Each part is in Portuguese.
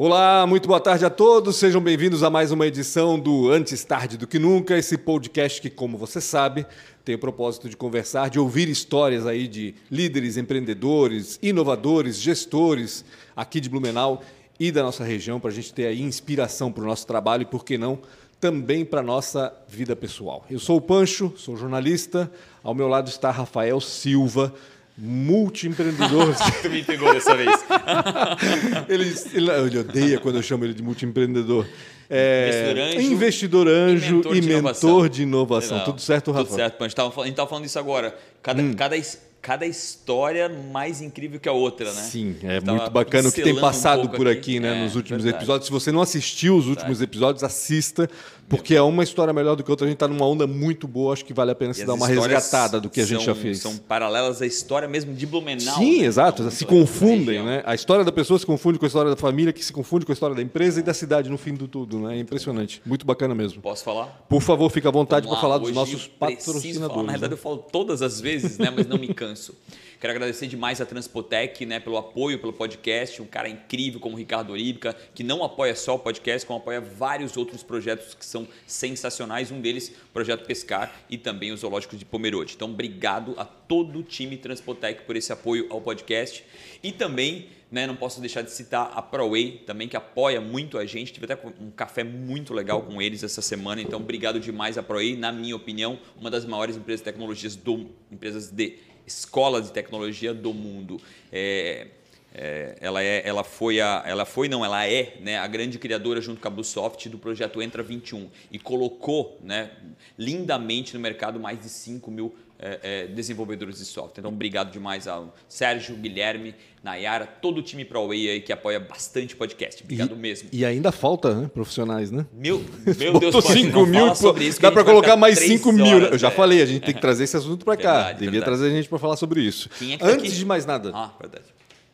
Olá, muito boa tarde a todos. Sejam bem-vindos a mais uma edição do Antes Tarde do que Nunca, esse podcast que, como você sabe, tem o propósito de conversar, de ouvir histórias aí de líderes, empreendedores, inovadores, gestores aqui de Blumenau e da nossa região para a gente ter aí inspiração para o nosso trabalho e, por que não, também para a nossa vida pessoal. Eu sou o Pancho, sou jornalista. Ao meu lado está Rafael Silva, multiempreendedor. tu me pegou dessa vez. ele, ele, ele, odeia quando eu chamo ele de multiempreendedor. É, investidor anjo, investidor anjo e mentor, e de, inovação. mentor de inovação. Tudo certo, Rafa? Tudo certo, Pancho. A gente estava falando isso agora. Cada, hum. cada, cada história mais incrível que a outra, né? Sim, é muito bacana o que tem passado um por aqui, aqui né, é, nos últimos verdade. episódios. Se você não assistiu os últimos episódios, assista, porque é uma história melhor do que outra. A gente está numa onda muito boa, acho que vale a pena se dar uma resgatada do que a gente são, já fez. São paralelas à história mesmo de Blumenau. Sim, né? exato. Então, se confundem, né? A história da pessoa se confunde com a história da família, que se confunde com a história da empresa e da cidade no fim do tudo, né? É impressionante. Muito bacana mesmo. Posso falar? Por favor, fique à vontade para falar dos nossos patrocinadores. Falar. Na verdade, né? eu falo todas as vezes, né? Mas não me canso. Quero agradecer demais a Transpotec né, pelo apoio, pelo podcast. Um cara incrível como o Ricardo Oríbica, que não apoia só o podcast, como apoia vários outros projetos que são sensacionais. Um deles, o Projeto Pescar e também o Zoológico de Pomerode. Então, obrigado a todo o time Transpotec por esse apoio ao podcast. E também né, não posso deixar de citar a ProWay também, que apoia muito a gente. Tive até um café muito legal com eles essa semana. Então, obrigado demais a ProWay. Na minha opinião, uma das maiores empresas de tecnologias do empresas de escola de tecnologia do mundo. É, é, ela, é, ela foi a, ela foi não, ela é né, a grande criadora junto com a Bluesoft do projeto Entra 21 e colocou né, lindamente no mercado mais de 5 mil é, é, desenvolvedores de software. Então, obrigado demais ao Sérgio, Guilherme, Nayara, todo o time ProWay aí que apoia bastante podcast. Obrigado e, mesmo. E ainda falta né, profissionais, né? Meu, meu Deus, 5 mil, sobre isso, dá para colocar mais 5 mil. Horas, Eu já falei, a gente tem que trazer esse assunto para cá. Devia verdade. trazer a gente para falar sobre isso. É tá Antes de mais nada. Ah, verdade.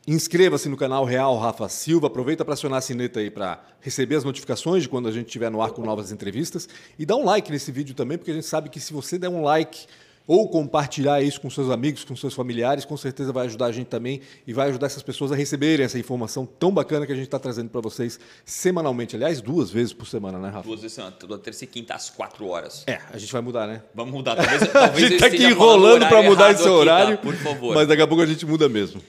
Inscreva-se no canal Real Rafa Silva, aproveita para acionar a sineta aí para receber as notificações de quando a gente estiver no ar com novas entrevistas e dá um like nesse vídeo também, porque a gente sabe que se você der um like ou compartilhar isso com seus amigos, com seus familiares, com certeza vai ajudar a gente também e vai ajudar essas pessoas a receberem essa informação tão bacana que a gente está trazendo para vocês semanalmente. Aliás, duas vezes por semana, né, Rafa? Duas vezes por semana, terça e quinta às quatro horas. É, a gente vai mudar, né? Vamos mudar. Talvez, talvez a gente está aqui enrolando para mudar esse horário, aqui, tá? por favor. mas daqui a pouco a gente muda mesmo.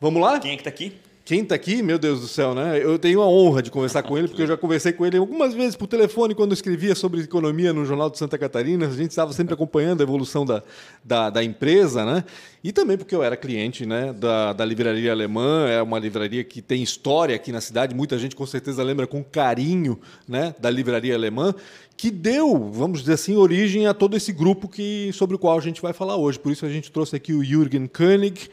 Vamos lá? Quem é que está aqui? Quem está aqui, meu Deus do céu, né? Eu tenho a honra de conversar com ele, porque eu já conversei com ele algumas vezes por telefone quando escrevia sobre economia no Jornal de Santa Catarina. A gente estava sempre acompanhando a evolução da, da, da, empresa, né? E também porque eu era cliente né, da, da livraria alemã, é uma livraria que tem história aqui na cidade. Muita gente com certeza lembra com carinho né, da livraria alemã, que deu, vamos dizer assim, origem a todo esse grupo que, sobre o qual a gente vai falar hoje. Por isso a gente trouxe aqui o Jürgen König.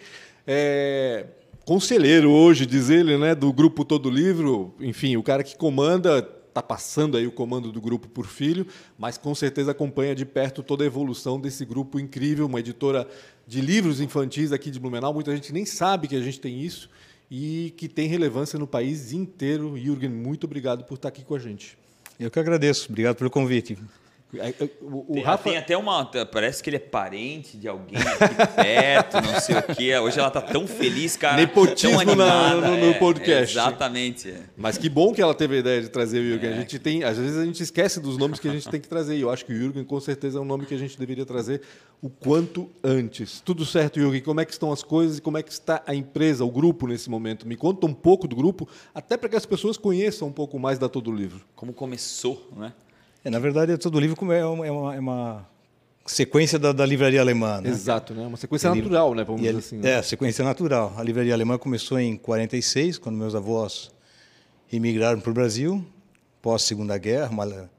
É, conselheiro hoje, diz ele, né, do grupo Todo Livro, enfim, o cara que comanda, está passando aí o comando do grupo por filho, mas com certeza acompanha de perto toda a evolução desse grupo incrível, uma editora de livros infantis aqui de Blumenau. Muita gente nem sabe que a gente tem isso e que tem relevância no país inteiro. Jürgen, muito obrigado por estar aqui com a gente. Eu que agradeço. Obrigado pelo convite. O, o tem, Rafa... tem até uma. Parece que ele é parente de alguém aqui perto, não sei o quê. Hoje ela tá tão feliz, cara. Nepotismo animada, na, no, no, é, podcast. exatamente. É. Mas que bom que ela teve a ideia de trazer o Jürgen. É. A gente tem, às vezes a gente esquece dos nomes que a gente tem que trazer. E eu acho que o Jürgen, com certeza, é um nome que a gente deveria trazer o quanto antes. Tudo certo, Jürgen? Como é que estão as coisas e como é que está a empresa, o grupo nesse momento? Me conta um pouco do grupo, até para que as pessoas conheçam um pouco mais da Todo Livro. Como começou, né? É, na verdade, todo livro é uma, é uma, é uma sequência da, da, livraria alemã. Né? Exato, né? uma sequência ele, natural, né? vamos dizer assim. Né? É, sequência natural. A livraria alemã começou em 46, quando meus avós imigraram para o Brasil, pós-segunda guerra, uma,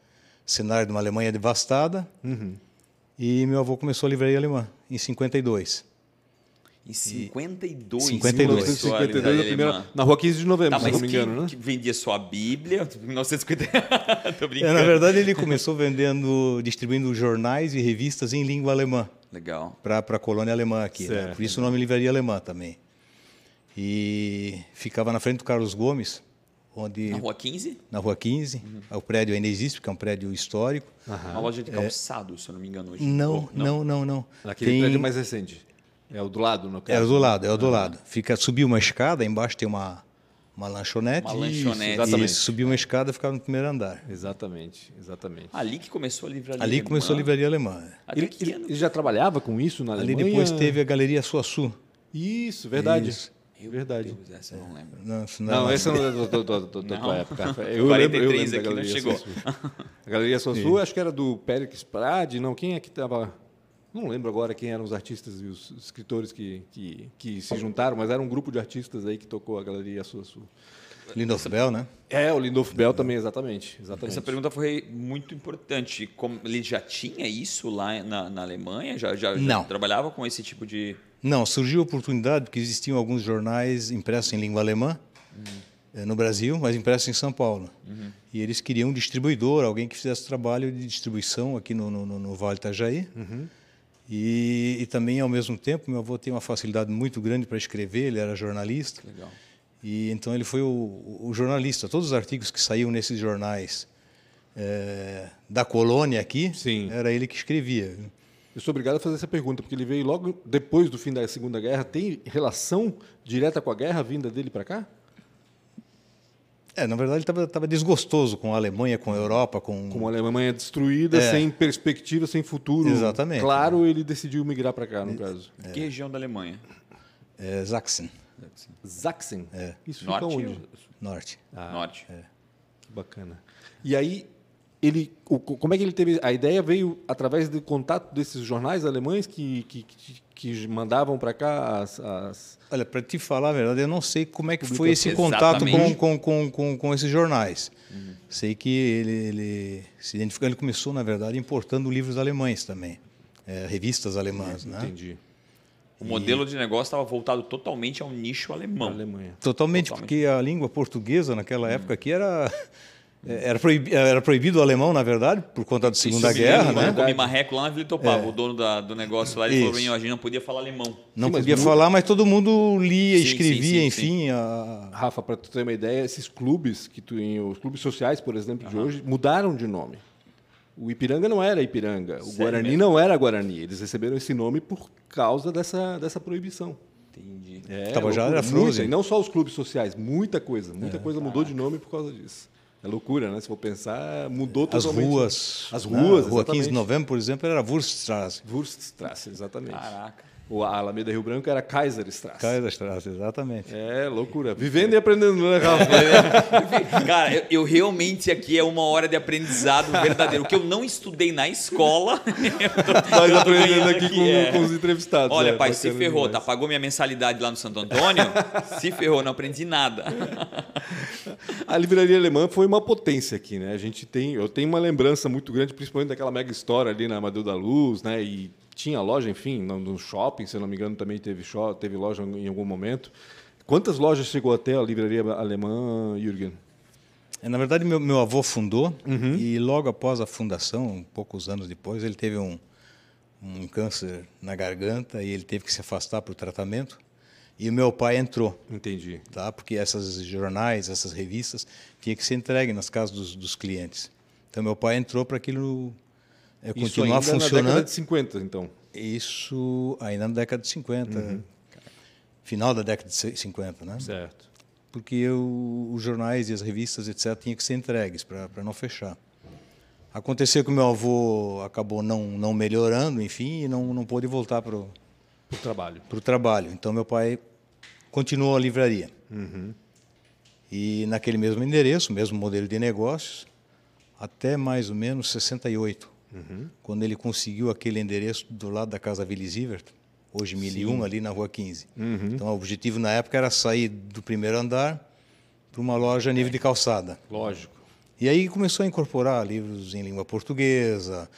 cenário de uma Alemanha devastada. Uhum. E meu avô começou a livraria alemã em 52. Em 52. 52. 52 a primeira, na rua 15 de novembro, tá, se não me engano, né? Que vendia Bíblia, 1950. Tô brincando. É, na verdade, ele começou vendendo, distribuindo jornais e revistas em língua alemã. Legal. Para a colônia alemã aqui. Né? Por isso o nome Livraria Alemã também. E ficava na frente do Carlos Gomes, onde na rua 15? Na rua 15. Uhum. O prédio ainda existe, porque é um prédio histórico. Uhum. Uma loja de calçado, é... se eu não me engano hoje. Não, oh, não, não, não, não. Naquele Tem... prédio mais recente. É o do lado, no caso? É o do lado, é o do ah. lado. Fica, subiu uma escada, embaixo tem uma, uma lanchonete. Uma lanchonete. Isso, exatamente. E subia uma escada e ficava no primeiro andar. Exatamente, exatamente. Ali que começou a livraria Ali alemã. começou a livraria alemã. Até Ele, ele- ele já trabalhava com isso na Ali Alemanha? depois teve a Galeria Suaçu. Isso, verdade. Isso. Meu verdade. Deus, essa eu não lembro. Não, Não, é esse não é do- da Não. tua época. Eu lembro, eu 43 lembro aqui não chegou. A Galeria Suaçu, acho que era do Périx Prade, não, quem é que estava... Não lembro agora quem eram os artistas e os escritores que, que, que se juntaram, mas era um grupo de artistas aí que tocou a Galeria Suaçu. Lindolf Bell, né? É, o Lindolf Bell também, exatamente. exatamente. Essa pergunta foi muito importante. Como, ele já tinha isso lá na, na Alemanha? Já, já, já Não. trabalhava com esse tipo de. Não, surgiu a oportunidade porque existiam alguns jornais impressos em língua alemã eh, no Brasil, mas impressos em São Paulo. E eles queriam um distribuidor, alguém que fizesse trabalho de distribuição aqui no, no, no- Vale Itajaí. E, e também, ao mesmo tempo, meu avô tem uma facilidade muito grande para escrever, ele era jornalista. Legal. E então ele foi o, o jornalista. Todos os artigos que saíam nesses jornais eh, da colônia aqui, Sim. era ele que escrevia. Eu sou obrigado a fazer essa pergunta, porque ele veio logo depois do fim da Segunda Guerra. Tem relação direta com a guerra, a vinda dele para cá? É, na verdade, ele estava desgostoso com a Alemanha, com a Europa, com, Com uma Alemanha destruída, É. sem perspectiva, sem futuro. Exatamente. Claro, ele decidiu migrar para cá, no caso. Que região da Alemanha? eh, Sachsen, Sachsen. É. Isso Norte? fica onde? norte. Norte. Que bacana. E aí, ele, o- como é que ele teve... A ideia veio através do contato desses jornais alemães que, que, que, que mandavam para cá as... as- Olha, para te falar a verdade, eu não sei como é que foi esse contato com, com, com, com, com esses jornais. Sei que ele, ele se identificou, ele começou, na verdade, importando livros alemães também, eh, revistas alemãs, né? Entendi. O modelo de negócio estava voltado totalmente ao nicho alemão. Alemanha. Totalmente, Totalmente. porque a língua portuguesa naquela época aqui era era, proibi- era proibido o alemão, na verdade, por conta da Segunda Isso, Guerra, né? eu comi marreco lá na Vila Topava, o dono da- do negócio lá, ele falou Isso. ó, a gente não podia falar alemão. Não Sim, mas podia mu- falar, mas todo mundo lia, Sim, escrevia, sim, sim, enfim. a- Rafa, para tu ter uma ideia, esses clubes que tu em os clubes sociais, por exemplo, de hoje, mudaram de nome. O Ipiranga não era Ipiranga, o Sério Guarani mesmo? não era Guarani. Eles receberam esse nome por causa dessa, dessa proibição. Entendi. É, Tabajara era Muita. E não só os clubes sociais, muita coisa. Muita coisa mudou de nome por causa disso. É loucura, né? Se for pensar, mudou As totalmente. ruas. As né? ruas, A Rua 15 de novembro, por exemplo, era Wurststraße. Wurststrasse, exatamente. Caraca. O a Alameda Rio Branco era Kaiserstrasse. Kaiserstraße, exatamente. É, loucura. Vivendo e aprendendo, né, Rafa? Cara, eu, eu realmente aqui é uma hora de aprendizado verdadeiro. O que eu não estudei na escola, Mas aprendendo ganhando aqui com, é. com os entrevistados. Olha, é, pai, se ferrou, tá? demais. Pagou minha mensalidade lá no Santo Antônio? se ferrou, não aprendi nada. A livraria alemã foi uma potência aqui, né? A gente tem, eu tenho uma lembrança muito grande, principalmente daquela mega história ali na Amadeu da Luz, né? E tinha loja, enfim, no, shopping, se não me engano, também teve, teve loja em algum momento. Quantas lojas chegou até a livraria alemã, Jürgen? É, Na verdade, meu, meu avô fundou Uhum. e logo após a fundação, poucos anos depois, ele teve um, um câncer na garganta e ele teve que se afastar para o tratamento. E o meu pai entrou, Entendi. tá? porque essas jornais, essas revistas, tinha que ser entregue nas casas dos, dos clientes. Então, meu pai entrou para aquilo é, Isso continuar ainda na década funcionando. de 50, então. Isso ainda na década de 50, final da década de 50, né? Certo. porque o- os jornais e as revistas, etc., tinham que ser entregues para não fechar. Aconteceu que o meu avô acabou não, não melhorando, enfim, e não, não pôde voltar para o trabalho. trabalho. Então, meu pai continuou a livraria. E naquele mesmo endereço, mesmo modelo de negócios, até mais ou menos 68, quando ele conseguiu aquele endereço do lado da Casa Vili Zivert, hoje 1001, ali na Rua 15. Então, o objetivo na época era sair do primeiro andar para uma loja a nível de calçada. Lógico. E aí começou a incorporar livros em língua portuguesa,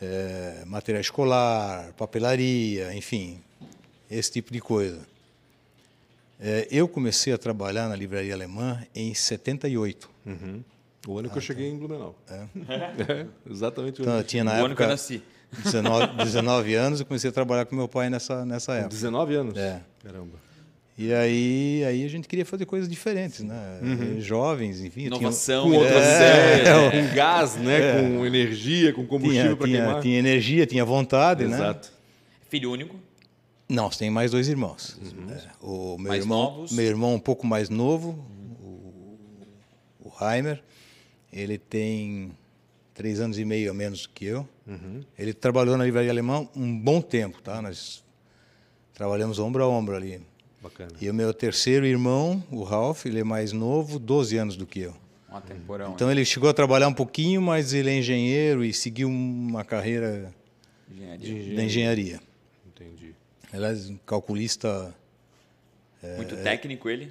eh, material escolar, papelaria, enfim, esse tipo de coisa. Eh, eu comecei a trabalhar na livraria alemã em 78. O ano que eu cheguei em Blumenau. É. exatamente o Então, ano. eu tinha o na ano que eu época nasci. 19, 19 anos e comecei a trabalhar com meu pai nessa, nessa época. 19 anos? É. Caramba. E aí, aí a gente queria fazer coisas diferentes, né? Jovens, enfim. eu tinha- Inovação, Com outras é, ideias, com gás, né? Com energia, com combustível para tinha, queimar. tinha energia, tinha vontade, né? Exato. Filho único. Não, você tem mais dois irmãos. É, o meu Mais irmão, novos? meu irmão um pouco mais novo, o Heimer. Ele tem três anos e meio a menos do que eu. Uhum. Ele trabalhou na livraria alemã um bom tempo, tá? Nós trabalhamos ombro a ombro ali. Bacana. E o meu terceiro irmão, o Ralph, ele é mais novo, 12 anos do que eu. Um temporão. Então ele chegou a trabalhar um pouquinho, mas ele é engenheiro e seguiu uma carreira Engenharia. da engenharia. Entendi. Ele é um calculista. Muito técnico ele,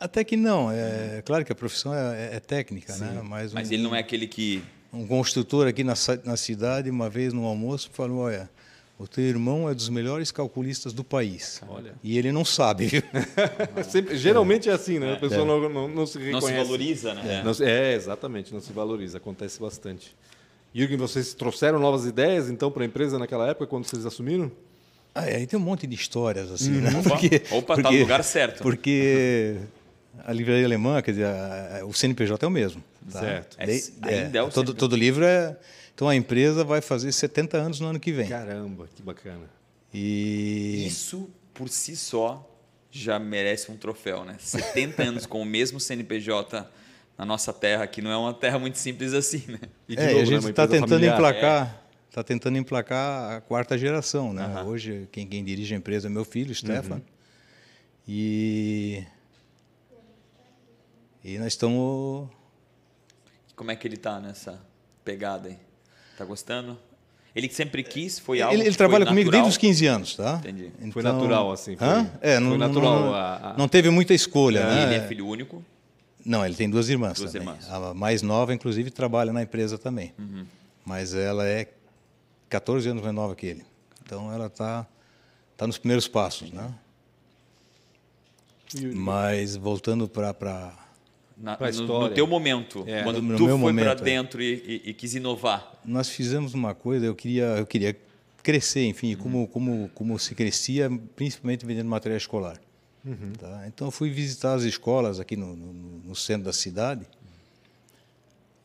Até que não, é claro que a profissão é, é técnica, né? Mas, mas um, ele não é aquele que um construtor aqui na, na cidade, uma vez no almoço, falou: Olha, o teu irmão é dos melhores calculistas do país. Olha. E ele não sabe, viu? Sempre- geralmente é assim, né? A pessoa não, não, não se não reconhece. se valoriza, né? Não se- é, exatamente, não se valoriza. Acontece bastante. Jürgen, vocês trouxeram novas ideias, então, para a empresa naquela época, quando vocês assumiram? Ah, é, aí tem um monte de histórias assim, né? Opa, opa, tá no lugar certo. Porque a livraria alemã, quer dizer, a- a- o CNPJ é o mesmo. tá? Certo. É, Daí- ainda é o todo, todo livro é. Então a empresa vai fazer 70 anos no ano que vem. Caramba, que bacana. E Isso, por si só, já merece um troféu, né? 70 anos com o mesmo CNPJ na nossa terra, que não é uma terra muito simples assim, né? E, de É, novo, a né, gente está empresa tentando familiar. emplacar, está tentando emplacar a quarta geração, né? Aham. Hoje quem, quem dirige a empresa é meu filho, Uhum. Stefan. E e nós estamos Como é que ele tá nessa pegada aí? Tá gostando? Ele sempre quis, foi algo ele, ele que trabalha foi comigo natural? desde os 15 anos, tá? Entendi. Foi natural, assim, foi- Hã? É, não, foi não- natural Não, a- a- não teve muita escolha, E né? ele é filho único? Não, ele tem duas irmãs Duas também. irmãs. A mais nova, inclusive, trabalha na empresa também. Uhum. Mas ela é 14 anos mais nova que ele. Então ela está tá nos primeiros passos, né? Mas voltando para Na, Pra no, no teu momento, É. quando No tu meu foi para momento, é. dentro e, e- e quis inovar. nós fizemos uma coisa, eu queria, eu queria crescer, enfim, Uhum. como, como, como se crescia, principalmente vendendo material escolar. Uhum. Tá? Então, eu fui visitar as escolas aqui no, no, no centro da cidade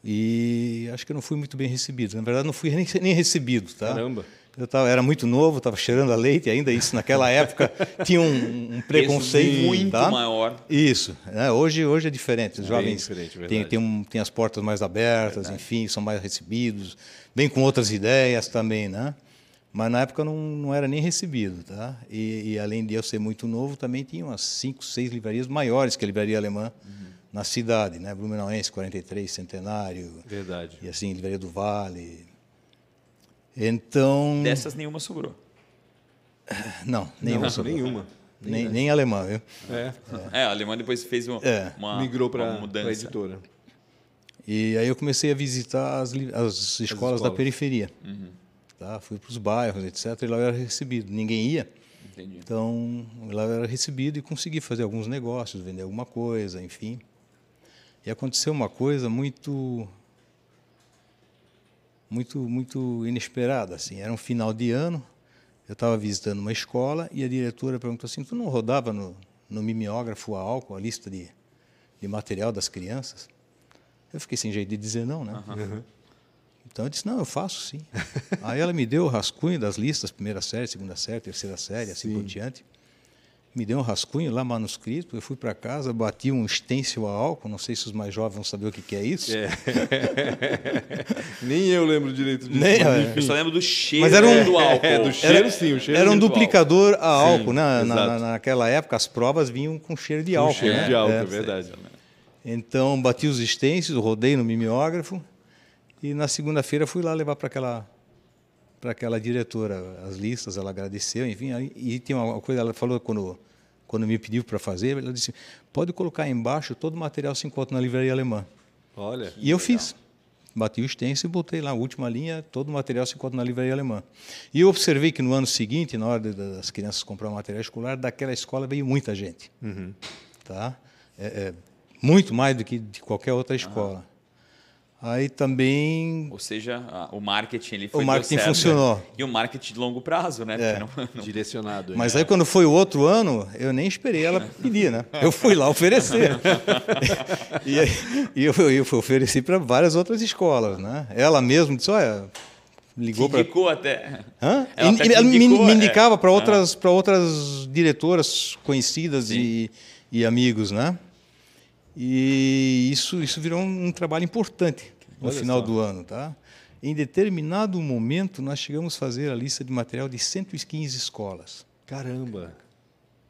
e acho que eu não fui muito bem recebido. Na verdade, não fui nem, nem recebido. Tá? Caramba. Eu tava, era muito novo, estava cheirando a leite ainda, isso naquela época tinha um, um preconceito. muito tá? maior. Isso. né? Hoje, hoje é diferente. Os Bem jovens têm, um- têm as portas mais abertas, enfim, são mais recebidos, vêm com outras ideias também, né? Mas na época não, não era nem recebido, tá? E, e além de eu ser muito novo, também tinha umas cinco, seis livrarias maiores que a livraria alemã na cidade, né? Blumenauense, 43, Centenário, Verdade. e assim, livraria do Vale. Então, Dessas nenhuma sobrou. não, nenhuma, Não, sobrou. nenhuma. nem, nem alemã, viu? É, É, a Alemã depois fez um- É. uma, migrou uma para a editora. E aí eu comecei a visitar as, as escolas, da escolas. periferia. Uhum. Tá? Fui para os bairros, etc. E lá eu era recebido. Ninguém ia, Entendi. então lá eu era recebido e consegui fazer alguns negócios, vender alguma coisa, enfim. E aconteceu uma coisa muito muito muito inesperada assim. Era um final de ano. Eu estava visitando uma escola e a diretora perguntou assim: "Tu não rodava no, no mimeógrafo a álcool a lista de, de material das crianças?" Eu fiquei sem jeito de dizer não, né? Então eu disse, não, eu faço sim. Aí ela me deu o rascunho das listas, primeira série, segunda série, terceira série, assim por diante. Me deu um rascunho lá, manuscrito. Eu fui para casa, bati um stencil a álcool. Não sei se os mais jovens vão saber o que, que é isso. Nem eu lembro direito disso. Nem, mas é. Eu só lembro do cheiro Mas era um- do álcool. É, do cheiro sim, o cheiro Era um duplicador a álcool, né? Na, naquela época, as provas vinham com cheiro de Com álcool. cheiro né? de álcool, É. é verdade. Então, bati os stencils, rodei no mimeógrafo e na segunda-feira fui lá levar para aquela para aquela diretora as listas, ela agradeceu, enfim, e tem uma coisa, ela falou quando quando me pediu para fazer, ela disse: "Pode colocar embaixo todo o material se encontra na livraria alemã". Olha. E eu fiz. Bati o stencil e botei lá, a última linha, todo o material se encontra na livraria alemã. E eu observei que no ano seguinte, na hora das crianças comprar material escolar, daquela escola veio muita gente. Tá? É, é, muito mais do que de qualquer outra escola. Aí também Ou seja, o marketing ele foi O marketing certo, funcionou. né? E o marketing de longo prazo, né? É. Não- não- Direcionado. Mas aí quando foi o outro ano, eu nem esperei ela pedir, né? Eu fui lá oferecer. e aí, eu, eu fui oferecer para várias outras escolas, né? Ela mesma disse, olha, ligou para indicou até. Hã? Ela E- até ela indicou, me é. indicava para Ah. outras, para outras diretoras conhecidas e, e amigos, né? E isso, isso virou um, um trabalho importante no Olha final só. do ano, tá? Em determinado momento, nós chegamos a fazer a lista de material de 115 escolas. Caramba.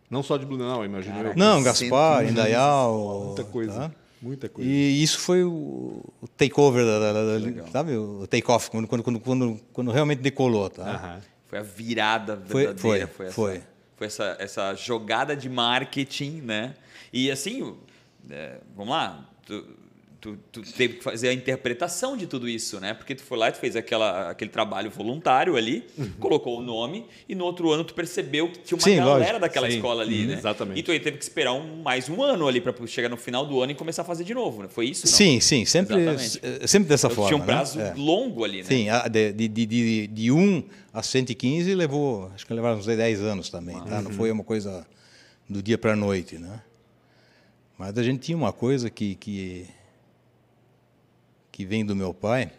Não só de Blumenau, imagino eu. Não, Gaspar, Indaial. Muita coisa. tá? Muita coisa. E isso foi o, takeover, da, da, da- da- sabe? O take-off, quando, quando, quando, quando, quando realmente decolou, tá? Aham. Foi a virada Foi- verdadeira. foi, essa, foi. foi essa, essa jogada de marketing, né? E assim, é, vamos lá, tu, tu, tu teve que fazer a interpretação de tudo isso, né? Porque tu foi lá e tu fez aquela, aquele trabalho voluntário ali, colocou o nome, e no outro ano tu percebeu que tinha uma Sim, galera lógico. daquela Sim, escola ali, uhum, né? exatamente. E tu aí teve que esperar um, mais um ano ali para chegar no final do ano e começar a fazer de novo, né? Foi isso? Não? Sim, sim, sempre, Exatamente. eh, sempre dessa Então, forma. Tinha um né? prazo É. longo ali, né? Sim, de, de, de, de, de 1 a 115 levou, acho que levaram uns 10 anos também, tá? Não foi uma coisa do dia para a noite, né? Mas a gente tinha uma coisa que, que, que vem do meu pai,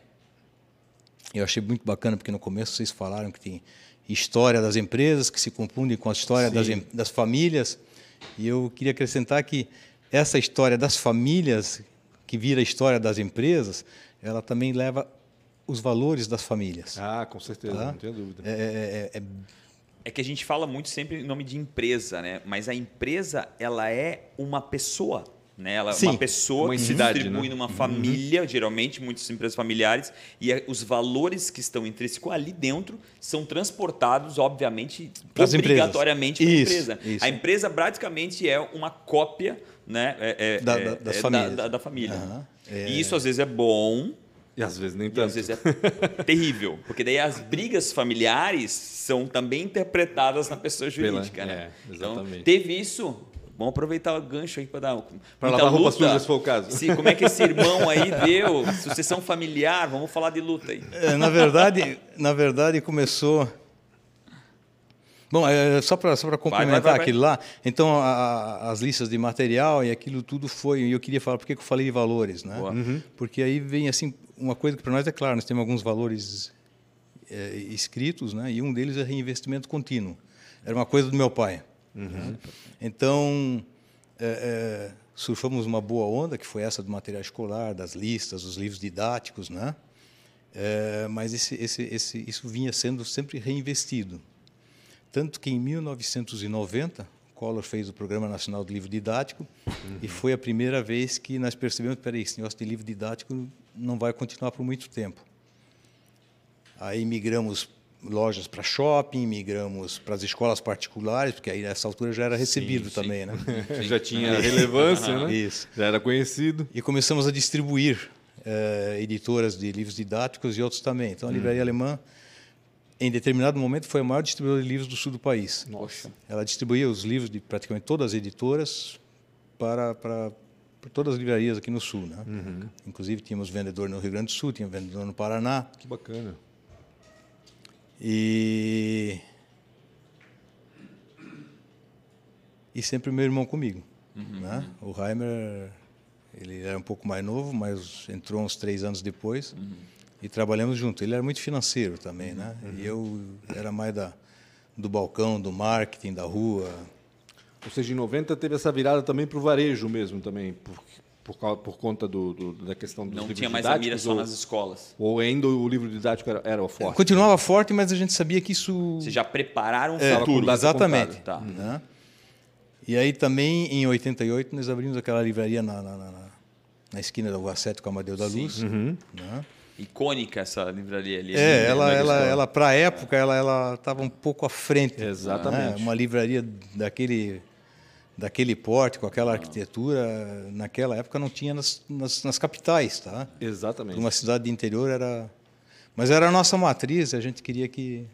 eu achei muito bacana, porque no começo vocês falaram que tem história das empresas que se confundem com a história das, das famílias, e eu queria acrescentar que essa história das famílias, que vira a história das empresas, ela também leva os valores das famílias. Ah, com certeza, Tá? não tenho dúvida. É, é- é- É que a gente fala muito sempre em nome de empresa, né? Mas a empresa, ela é uma pessoa, né? Ela é Sim, uma pessoa uma que entidade, distribui né? numa família, geralmente, muitas empresas familiares, e é- os valores que estão intrínsecos ali dentro são transportados, obviamente, obrigatoriamente para a empresa. isso. A empresa praticamente é uma cópia né? É- é- Da- é- da- das é famílias. Da, da família. É. E isso às vezes é bom, E às vezes nem e tanto. às vezes é terrível, porque daí as brigas familiares são também interpretadas na pessoa Pela- jurídica, né? é, então, exatamente. teve isso. Vamos aproveitar o gancho aí para dar muita lavar roupa luta. suja, se for o caso. Se- como é que esse irmão aí deu? Sucessão familiar, vamos falar de luta aí. É, na verdade, na verdade começou. Bom, é, só para só pra complementar vai, vai. aquilo lá, então a- a- as listas de material e aquilo tudo foi. E eu queria falar por que que eu falei de valores, né? Boa. Porque aí vem assim uma coisa que para nós é claro, nós temos alguns valores é, escritos, né? E um deles é reinvestimento contínuo. Era uma coisa do meu pai. Né? Então é, é, surfamos uma boa onda que foi essa do material escolar, das listas, dos livros didáticos, né? É, mas esse, esse, esse, isso vinha sendo sempre reinvestido. Tanto que em 1990, Collor fez o Programa Nacional do Livro Didático e foi a primeira vez que nós percebemos que esse negócio de livro didático não vai continuar por muito tempo. Aí migramos lojas para shopping, migramos para as escolas particulares, porque aí nessa altura já era recebido sim. também, né? Já tinha relevância, né? Isso. Já era conhecido. E começamos a distribuir eh, editoras de livros didáticos e outros também. Então, a Livraria Alemã, em determinado momento, foi a maior distribuidora de livros do sul do país. Nossa. Ela distribuía os livros de praticamente todas as editoras para, para, para todas as livrarias aqui no sul. Né? Inclusive, tínhamos vendedor no Rio Grande do Sul, tinha vendedor no Paraná. Que bacana. E. E sempre meu irmão comigo. Né? O Heimer, ele era um pouco mais novo, mas entrou uns três anos depois e trabalhamos junto. Ele era muito financeiro também, né? E eu era mais da, do balcão, do marketing, da rua. Ou seja, em 90 teve essa virada também para o varejo mesmo, também, por, por, cau- por conta do, do- da questão dos Não livros tinha mais a mira didáticos, só ou, nas escolas. ou ainda o livro didático era, era o forte? Continuava forte, mas a gente sabia que isso. Vocês já prepararam o É, futuro. data exatamente. tá. Né? E aí também, em 88, nós abrimos aquela livraria na, na, na- na- na esquina da Rua 7 com a Amadeu da Luz. Né? Icônica essa livraria ali. É, assim, ela, né? ela, ela para a época, ela ela estava um pouco à frente. Exatamente. né? Uma livraria daquele daquele porte, com aquela arquitetura, naquela época não tinha nas, nas, nas capitais, tá? Exatamente. Uma cidade de interior era, mas era a nossa matriz, a gente queria que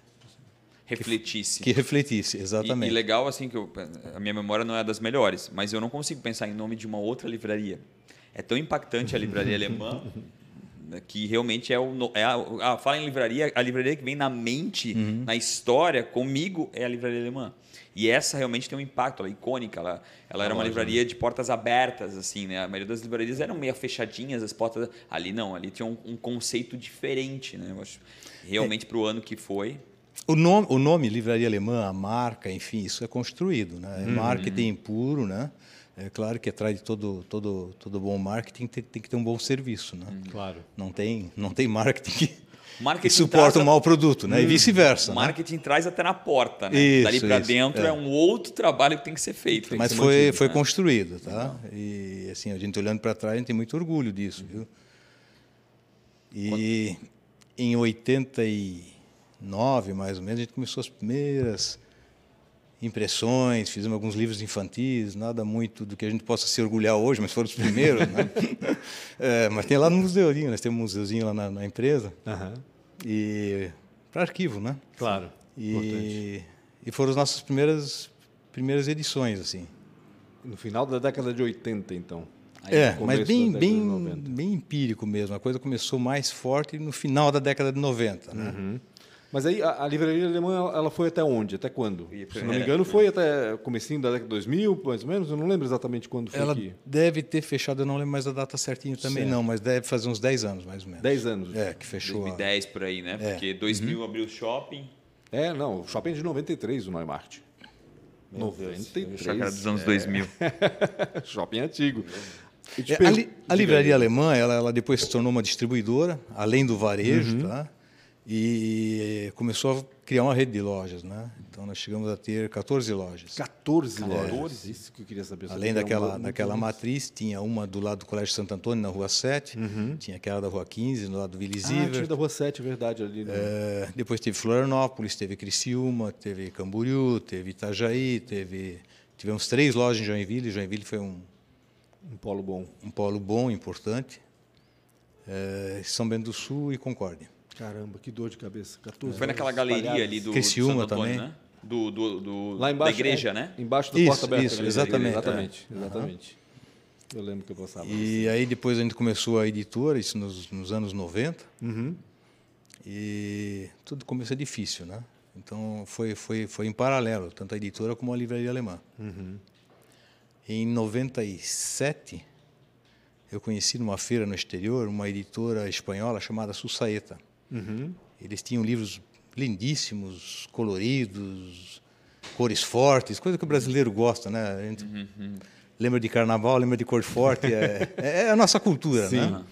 Refletisse. que refletisse, E, exatamente. e legal, assim, que eu- a minha memória não é das melhores, mas eu não consigo pensar em nome de uma outra livraria. É tão impactante a livraria alemã né, que realmente é o. É a, a- fala em livraria, a livraria que vem na mente, Uhum. na história, comigo, é a livraria alemã. E essa realmente tem um impacto, ela é icônica. Ela, ela era uma livraria de portas abertas, assim, né? A maioria das livrarias eram meio fechadinhas, as portas. Ali não, ali tinha um, um conceito diferente, né? Eu acho. Realmente, para o ano que foi. O nome, o nome livraria alemã, a marca, enfim, isso é construído, né? É marketing puro, né? É claro que atrás de todo todo todo bom marketing tem, tem que ter um bom serviço, né? Claro. Não tem não tem marketing que, Marketing suporta um a- mau produto, né? E vice-versa. O né? marketing traz até na porta, né? Isso, Dali para dentro é. é. um outro trabalho que tem que ser feito. Mas foi, mantido, foi né? construído, tá? E assim, a gente olhando para trás, a gente tem muito orgulho disso, viu? E em 89, mais ou menos, a gente começou as primeiras impressões, fizemos alguns livros infantis, nada muito do que a gente possa se orgulhar hoje, mas foram os primeiros, né? É, mas tem lá no museuzinho, nós temos um museuzinho lá na, na empresa, Aham. e para arquivo, né? Claro. Importante. E, e foram as nossas primeiras primeiras edições, assim. No final da década de 80, então. Aí, É, mas bem, bem, 90. bem empírico mesmo. A coisa começou mais forte no final da década de 90. Né? Uhum. Mas aí a, a livraria alemã ela- foi até onde? Até quando? Se não me é. engano, foi até comecinho da década de 2000, mais ou menos. Eu não lembro exatamente quando foi Ela que. deve ter fechado, eu não lembro mais a data certinho também, Certo. não, mas deve fazer uns 10 anos mais ou menos. 10 anos. É, que fechou. a- 2010 por aí, né? É. Porque 2000 abriu o shopping. É, não, o shopping é de 93, o Neumart. Eu achava 93. que era dos anos 2000. shopping antigo. É, a, li- a livraria aí. alemã, ela, ela depois se tornou uma distribuidora, além do varejo, Uhum. tá? E começou a criar uma rede de lojas, né? Então nós chegamos a ter 14 lojas. 14 lojas. Isso que eu queria saber. Além Era um daquela, daquela matriz, tinha uma do lado do Colégio Santo Antônio, na Rua 7, tinha aquela da Rua 15, no lado do Uhum. Ah, tinha Iver. da Rua 7, é verdade. Ali no... É, depois teve Florianópolis, teve Criciúma, teve Camboriú, teve Itajaí, teve... Tivemos três lojas em Joinville. Joinville foi um, Um polo bom. um polo bom, importante. É, São Bento do Sul e Concórdia. Caramba, que dor de cabeça. 14 Foi naquela galeria espalhadas. ali do, do Criciúma Santo Antônio, também. né? Do, do, do- Lá embaixo. da igreja, é, né? Embaixo do Isso, porta aberta. isso, da exatamente. Exatamente. é. Exatamente. Eu lembro que eu passava. E aí depois a gente começou a editora, isso nos, nos anos 90. Uhum. E tudo começou difícil, né? Então foi, foi, foi em paralelo, tanto a editora como a livraria alemã. Em 97, eu conheci numa feira no exterior uma editora espanhola chamada Susaeta. Uhum. Eles tinham livros lindíssimos, coloridos, cores fortes, coisa que o brasileiro gosta, né? A gente lembra de carnaval, lembra de cor forte, é, é a nossa cultura, né?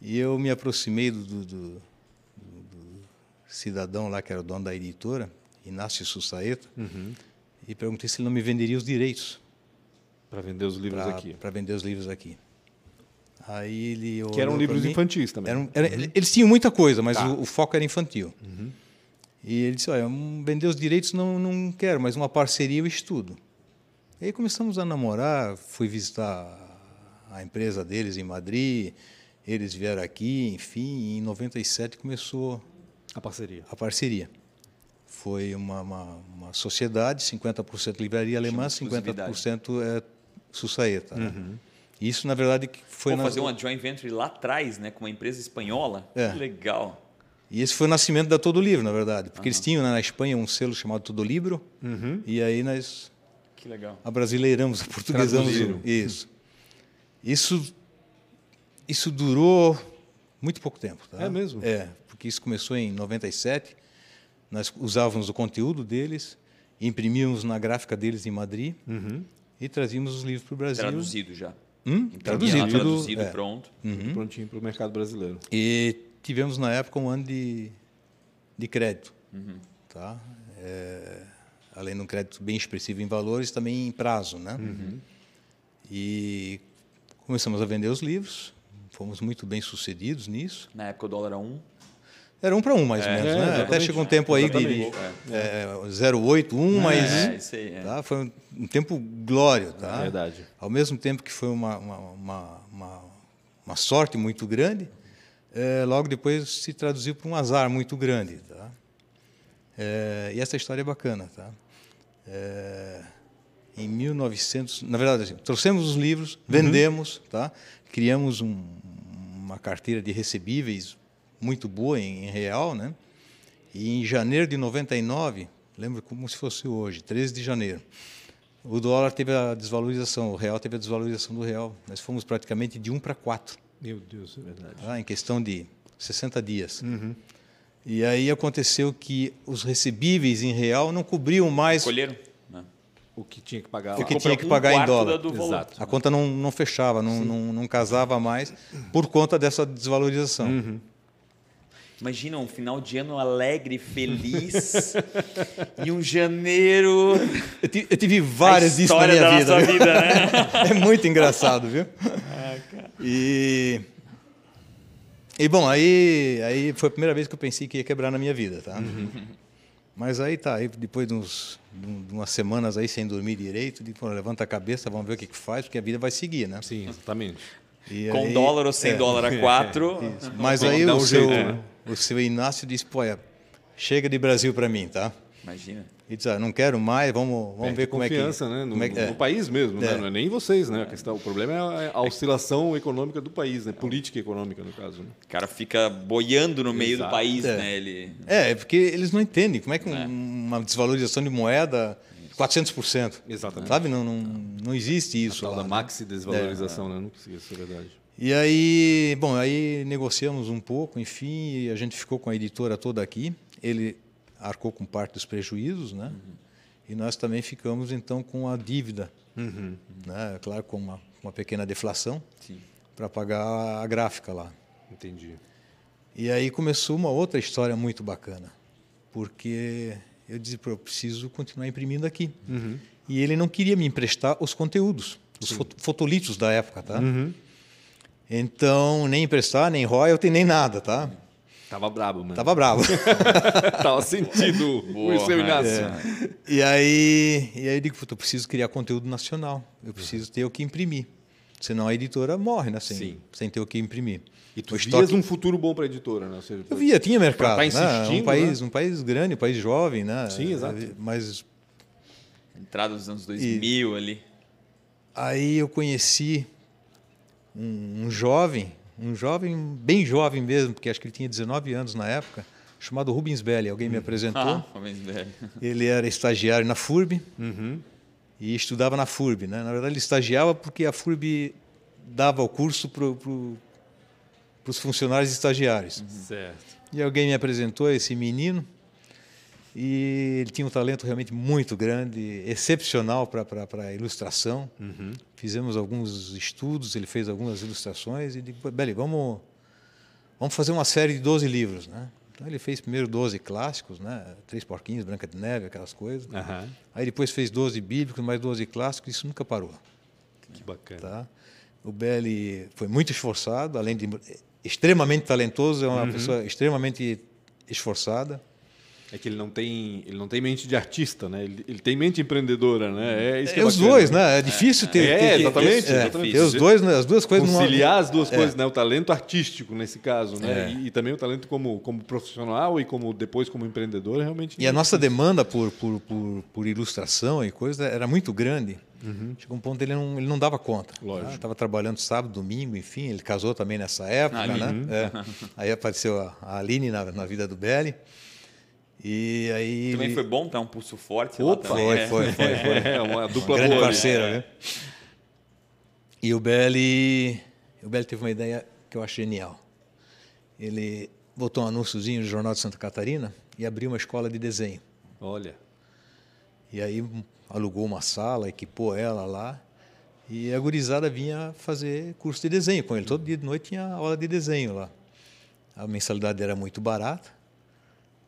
E eu me aproximei do, do- do- do- cidadão lá que era o dono da editora, Inácio Susaeta, e perguntei se ele não me venderia os direitos Para vender os livros aqui. para vender os livros aqui. Aí ele Que eram livros mim. infantis também. Eram- era- Eles tinham muita coisa, mas Tá. o, o foco era infantil. E ele disse: Olha, vender os direitos não, não quero, mas uma parceria eu estudo. E aí começamos a namorar, fui visitar a empresa deles em Madrid, eles vieram aqui, enfim, e em 97 começou A parceria. a parceria. Foi uma, uma, uma sociedade, 50% livraria alemã, exclusividade. 50% é Susaeta. né? Isso, na verdade, foi... Foi na- fazer uma joint venture lá atrás, né? Com uma empresa espanhola. É. Que legal. E esse foi o nascimento da Todo Livro, na verdade. Porque eles tinham né, na Espanha um selo chamado Todo Livro, e aí nós Que legal. abrasileiramos, portuguesamos Traduziram. o- isso. Isso isso durou muito pouco tempo. Tá? É mesmo? É, porque isso começou em 97. Nós usávamos o conteúdo deles, imprimíamos na gráfica deles em Madrid e trazíamos os livros para o Brasil. Traduzido já. Hum? Traduzido. já traduzido, é. pronto. Tudo Prontinho para o mercado brasileiro. E tivemos na época um ano de, de crédito. Tá? É, além de um crédito bem expressivo em valores, também em prazo. Né? E começamos a vender os livros, fomos muito bem sucedidos nisso. Na época o dólar era um. Era um para um, mais ou menos. é, né? Até chegou um tempo aí de, é, 0,8, 1, mas É, isso aí. É. tá? foi um, tempo glório. Tá? Verdade. Ao mesmo tempo que foi uma, uma, uma, uma, sorte muito grande, eh, logo depois se traduziu para um azar muito grande. Tá? Eh, e essa história é bacana. Tá? Eh, em 1900, na verdade, assim, trouxemos os livros, vendemos, tá? criamos um- uma carteira de recebíveis muito boa em, em real, né? E em janeiro de 99, lembro como se fosse hoje, 13 de janeiro, o dólar teve a desvalorização, o real teve a desvalorização do real. Nós fomos praticamente de 1 para 4, Meu Deus, é verdade. tá? em questão de 60 dias. E aí aconteceu que os recebíveis em real não cobriam mais Colheram? Né? o que tinha que pagar O que tinha que um pagar em quarto dólar. da- do valor. Exato. A conta não, não fechava, não, não, não casava mais por conta dessa desvalorização. Uhum. Imagina um final de ano alegre, feliz e um janeiro. Eu, ti- eu tive várias disso na minha da vida. vida, né? É muito engraçado, viu? E, e bom, aí, aí foi a primeira vez que eu pensei que ia quebrar na minha vida, tá? Mas aí tá, aí depois de, uns, de umas semanas aí sem dormir direito, de, pô, levanta a cabeça, vamos ver o que, que faz, porque a vida vai seguir, né? Sim, exatamente. E Com aí- dólar ou sem é, dólar a quatro. Mas Tem que aí o, seu, jeito, né? O seu Inácio disse, pô, é, chega de Brasil para mim, tá? Imagina. E disse, ah, não quero mais, vamos, vamos ver como é que... confiança, né? No, como é que- é. no país mesmo, né? É. Não é nem vocês, né? A questão, o problema é a, a oscilação econômica do país, né? Política econômica, no caso. Né? O cara fica boiando no meio Exato. do país, É. né? Ele. É, é porque eles não entendem como é que um- uma desvalorização de moeda 400%. Exatamente. Sabe? Não, não, não existe isso Tal lá. da né? maxi desvalorização, né? Nunca sei se é verdade. E aí, bom, aí negociamos um pouco, enfim, e a gente ficou com a editora toda aqui. Ele arcou com parte dos prejuízos, né? E nós também ficamos então com a dívida, né? Claro, com uma, uma pequena deflação para pagar a gráfica lá. Entendi. E aí começou uma outra história muito bacana, porque eu disse, "Pô, eu preciso continuar imprimindo aqui. E ele não queria me emprestar os conteúdos, os fot- fotolitos da época, tá? Então, nem emprestar, nem royalty, nem nada, tá? Tava brabo, mano. Tava bravo. Tava sentido o seu né? Inácio. e aí, e aí eu digo, "Puta, eu preciso criar conteúdo nacional. Eu preciso ter o que imprimir. Senão a editora morre, né? Sem, Sim. sem ter o que imprimir. E tu O vias estoque- um futuro bom para a editora, né? Seja, Eu via, tinha mercado. tá né? insistindo, Um país, um país grande, um país jovem, né? Sim, exato. Mas Entrada dos anos 2000 ali. Aí eu conheci um, um jovem, um jovem, bem jovem mesmo, porque acho que ele tinha 19 anos na época, chamado Rubens Belli. Alguém me apresentou. Ah, homens velho. Ele era estagiário na FURB Uhum. e estudava na FURB. Né? Na verdade, ele estagiava porque a FURB dava o curso para pro, os funcionários estagiários. Certo. E alguém me apresentou esse menino e ele tinha um talento realmente muito grande, excepcional para a ilustração. Fizemos alguns estudos, ele fez algumas ilustrações e digo, Beli, vamos, vamos fazer uma série de 12 livros. Né? Então ele fez primeiro 12 clássicos, né? Três Porquinhos, Branca de Neve, aquelas coisas. Aham. Aí depois fez 12 bíblicos, mais 12 clássicos, isso nunca parou. Que bacana. Tá? O Belli foi muito esforçado, além de extremamente talentoso, é uma pessoa extremamente esforçada. É que ele não tem, ele não tem mente de artista, né? Ele, ele tem mente empreendedora, né? É isso É é os dois, né? É difícil ter. É, ter- ter- exatamente, é, exatamente. ter os dois, né? as duas coisas. Conciliar as duas coisas, né? O talento artístico nesse caso, né? É. E, e também o talento como, como profissional e como depois como empreendedor, realmente. E a nossa demanda por, por, por, por ilustração e coisa era muito grande. Chegou um ponto que ele não, ele não dava conta. Uhum. Lógico. Estava trabalhando sábado, domingo, enfim. Ele casou também nessa época, Ali. né? É. Aí apareceu a, a Aline na, na vida do Belli. E aí. Também ele- foi bom, tá um pulso forte Opa, lá também. Foi, né? foi, foi, foi. É, uma dupla grande boa. né? parceira, né? E o Belli, o Belli teve uma ideia que eu acho genial. Ele botou um anúnciozinho no Jornal de Santa Catarina e abriu uma escola de desenho. Olha. E aí alugou uma sala, equipou ela lá. E a gurizada vinha fazer curso de desenho com ele. Todo dia de noite tinha aula de desenho lá. A mensalidade era muito barata,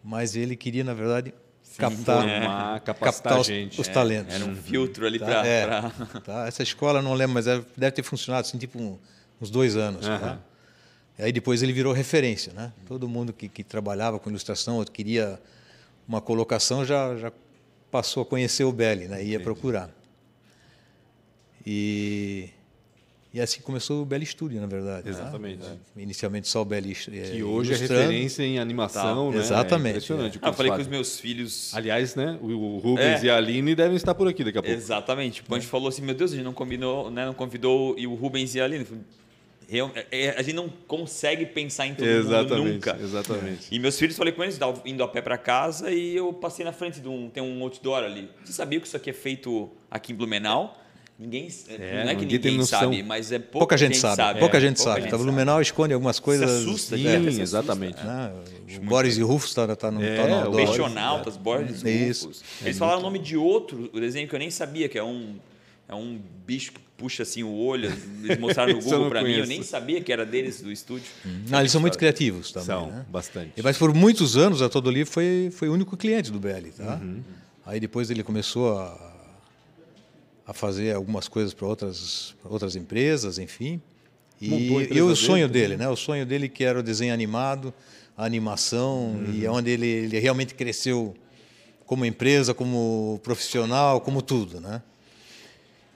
mas ele queria, na verdade, captar, Formar, capacitar captar os, os talentos. Era um filtro ali Tá, pra, é, pra- tá. Essa escola, não lembro, mas deve deve ter funcionado assim, tipo um- uns dois anos. tá? Aham. E aí depois ele virou referência. Né? Todo mundo que, que trabalhava com ilustração ou queria uma colocação já, já passou a conhecer o Belli, né? ia procurar. E, e assim começou o Belli Studio, na verdade. né? Exatamente. Inicialmente só o Belli eh, Que hoje é ilustrando. referência em animação, né? Exatamente, É impressionante. que Ah, eu falei com fazem. os meus filhos. Aliás, né? O, Rubens É. e a Aline devem estar por aqui daqui a pouco. Exatamente. O Pancho falou assim: Meu Deus, a gente não combinou, né? Não convidou e o Rubens e a Aline. Eu falei, "Real- é- é- a gente não consegue pensar em todo mundo Exatamente. nunca. Exatamente. E meus filhos, falei com eles, indo a pé para casa e eu passei na frente de um, tem um outdoor ali. Você sabia que isso aqui é feito aqui em Blumenau? Ninguém, É, não é que ninguém ninguém noção. sabe, mas é pouca, Pouca gente sabe, pouca É, gente sabe. Tá, Blumenau esconde algumas coisas. assusta, Sim, né? Você assusta, exatamente. é. né? O Boris Rufus está tá no, É, tá no o outdoor. Peixonautas, Borges Isso. Rufus. Eles falaram o nome de outro desenho que eu nem sabia, que é um, é um bicho que puxa assim o olho. Eles mostraram no Google para mim, eu nem sabia que era deles do estúdio. Não, eles são muito criativos também. São, né? bastante. E, Mas por muitos anos a Todo Livro foi, foi o único cliente do BL. Tá? Uhum. Aí depois ele começou a, a fazer algumas coisas para outras, outras empresas, enfim. E, e o sonho dele dele, né? O sonho dele que era o desenho animado, a animação, e é onde ele, ele realmente cresceu como empresa, como profissional, como tudo, né?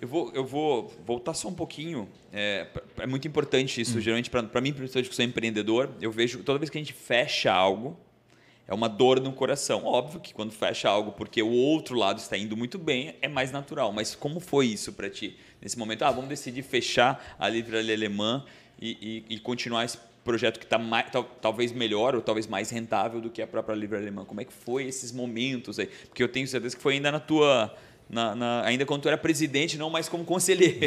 Eu vou, eu vou voltar só um pouquinho. É, é muito importante isso, geralmente, para mim, principalmente que sou empreendedor, eu vejo toda vez que a gente fecha algo, é uma dor no coração. Óbvio que quando fecha algo porque o outro lado está indo muito bem, é mais natural. Mas como foi isso para ti? Nesse momento, ah, vamos decidir fechar a livraria alemã e, e, e continuar esse projeto que está tal, talvez melhor ou talvez mais rentável do que a própria livraria alemã. Como é que foi esses momentos aí? Porque eu tenho certeza que foi ainda na tua... Na, na, ainda quando tu era presidente, não mais como conselheiro.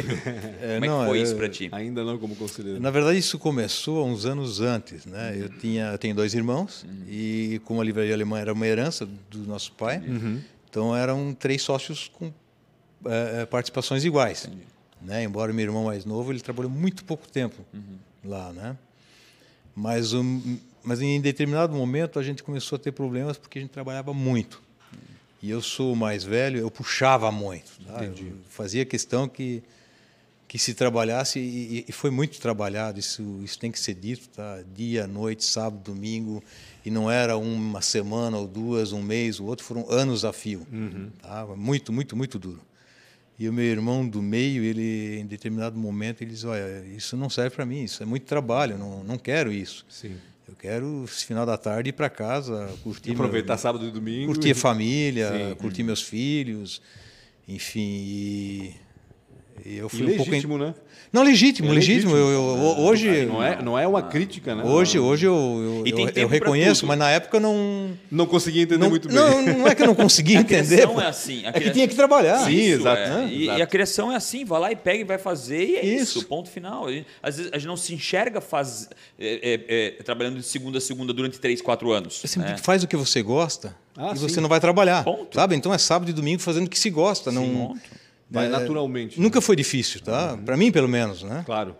É, Como é não, que foi eu- isso para ti? Ainda não como conselheiro. Na verdade, isso começou há uns anos antes. Né? Eu, tinha, eu tenho dois irmãos e, como a livraria alemã era uma herança do nosso pai, então eram três sócios com eh, eh, participações iguais. Né? Embora meu irmão mais novo, ele trabalhou muito pouco tempo lá. Né? Mas, um, mas em determinado momento a gente começou a ter problemas porque a gente trabalhava muito. E eu sou o mais velho, eu puxava muito. Tá? Eu fazia questão que que se trabalhasse e, e foi muito trabalhado isso isso tem que ser dito tá dia noite sábado domingo e não era uma semana ou duas um mês o outro foram anos a fio tá? muito muito muito duro e o meu irmão do meio ele em determinado momento ele diz olha isso não serve para mim isso é muito trabalho não não quero isso Sim. Eu quero esse final da tarde ir para casa curtir meu- Aproveitar sábado e domingo. curtir a e- família, Sim. curtir meus filhos, enfim. E, e eu E fui um pouco. legítimo, né? Não, legítimo, É legítimo. Eu, eu- hoje, Não é, não é uma crítica, né? hoje, hoje eu, eu, E tem eu, reconheço, mas na época eu não. Não consegui entender Não, muito bem. não, não é que eu não conseguia A entender. criação pô. é assim, a É que criação- tinha que trabalhar. Sim, Isso, exato, é. né? E, Exato. e a criação é assim, vai lá e pega e vai fazer e é isso, Isso. ponto final. Às vezes a gente não se enxerga faz, é, é, é, trabalhando de segunda a segunda durante três, quatro anos. Você né? faz o que você gosta Ah, e sim. você não vai trabalhar. Ponto. Sabe? Então é sábado e domingo fazendo o que se gosta. não, Ponto. Vai é, naturalmente. Nunca foi difícil, tá? Para mim, pelo menos, né? Claro.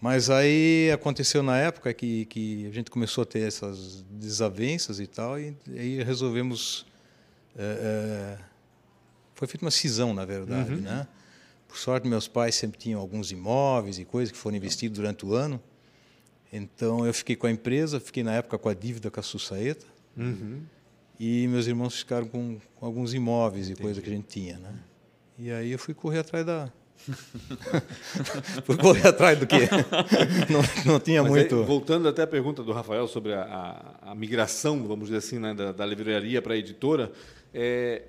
Mas aí aconteceu na época que, que a gente começou a ter essas desavenças e tal, e aí resolvemos. é, é, foi feita uma cisão, na verdade. Né? Por sorte, meus pais sempre tinham alguns imóveis e coisas que foram investidos durante o ano. Então eu fiquei com a empresa, fiquei na época com a dívida com a Sussaeta, e meus irmãos ficaram com, com alguns imóveis e coisas que a gente tinha. Né? E aí eu fui correr atrás da. fui correr atrás do quê? não, não tinha Mas aí, muito. voltando até a pergunta do Rafael sobre a, a- a migração, vamos dizer assim, né, da, da livraria para a editora, é,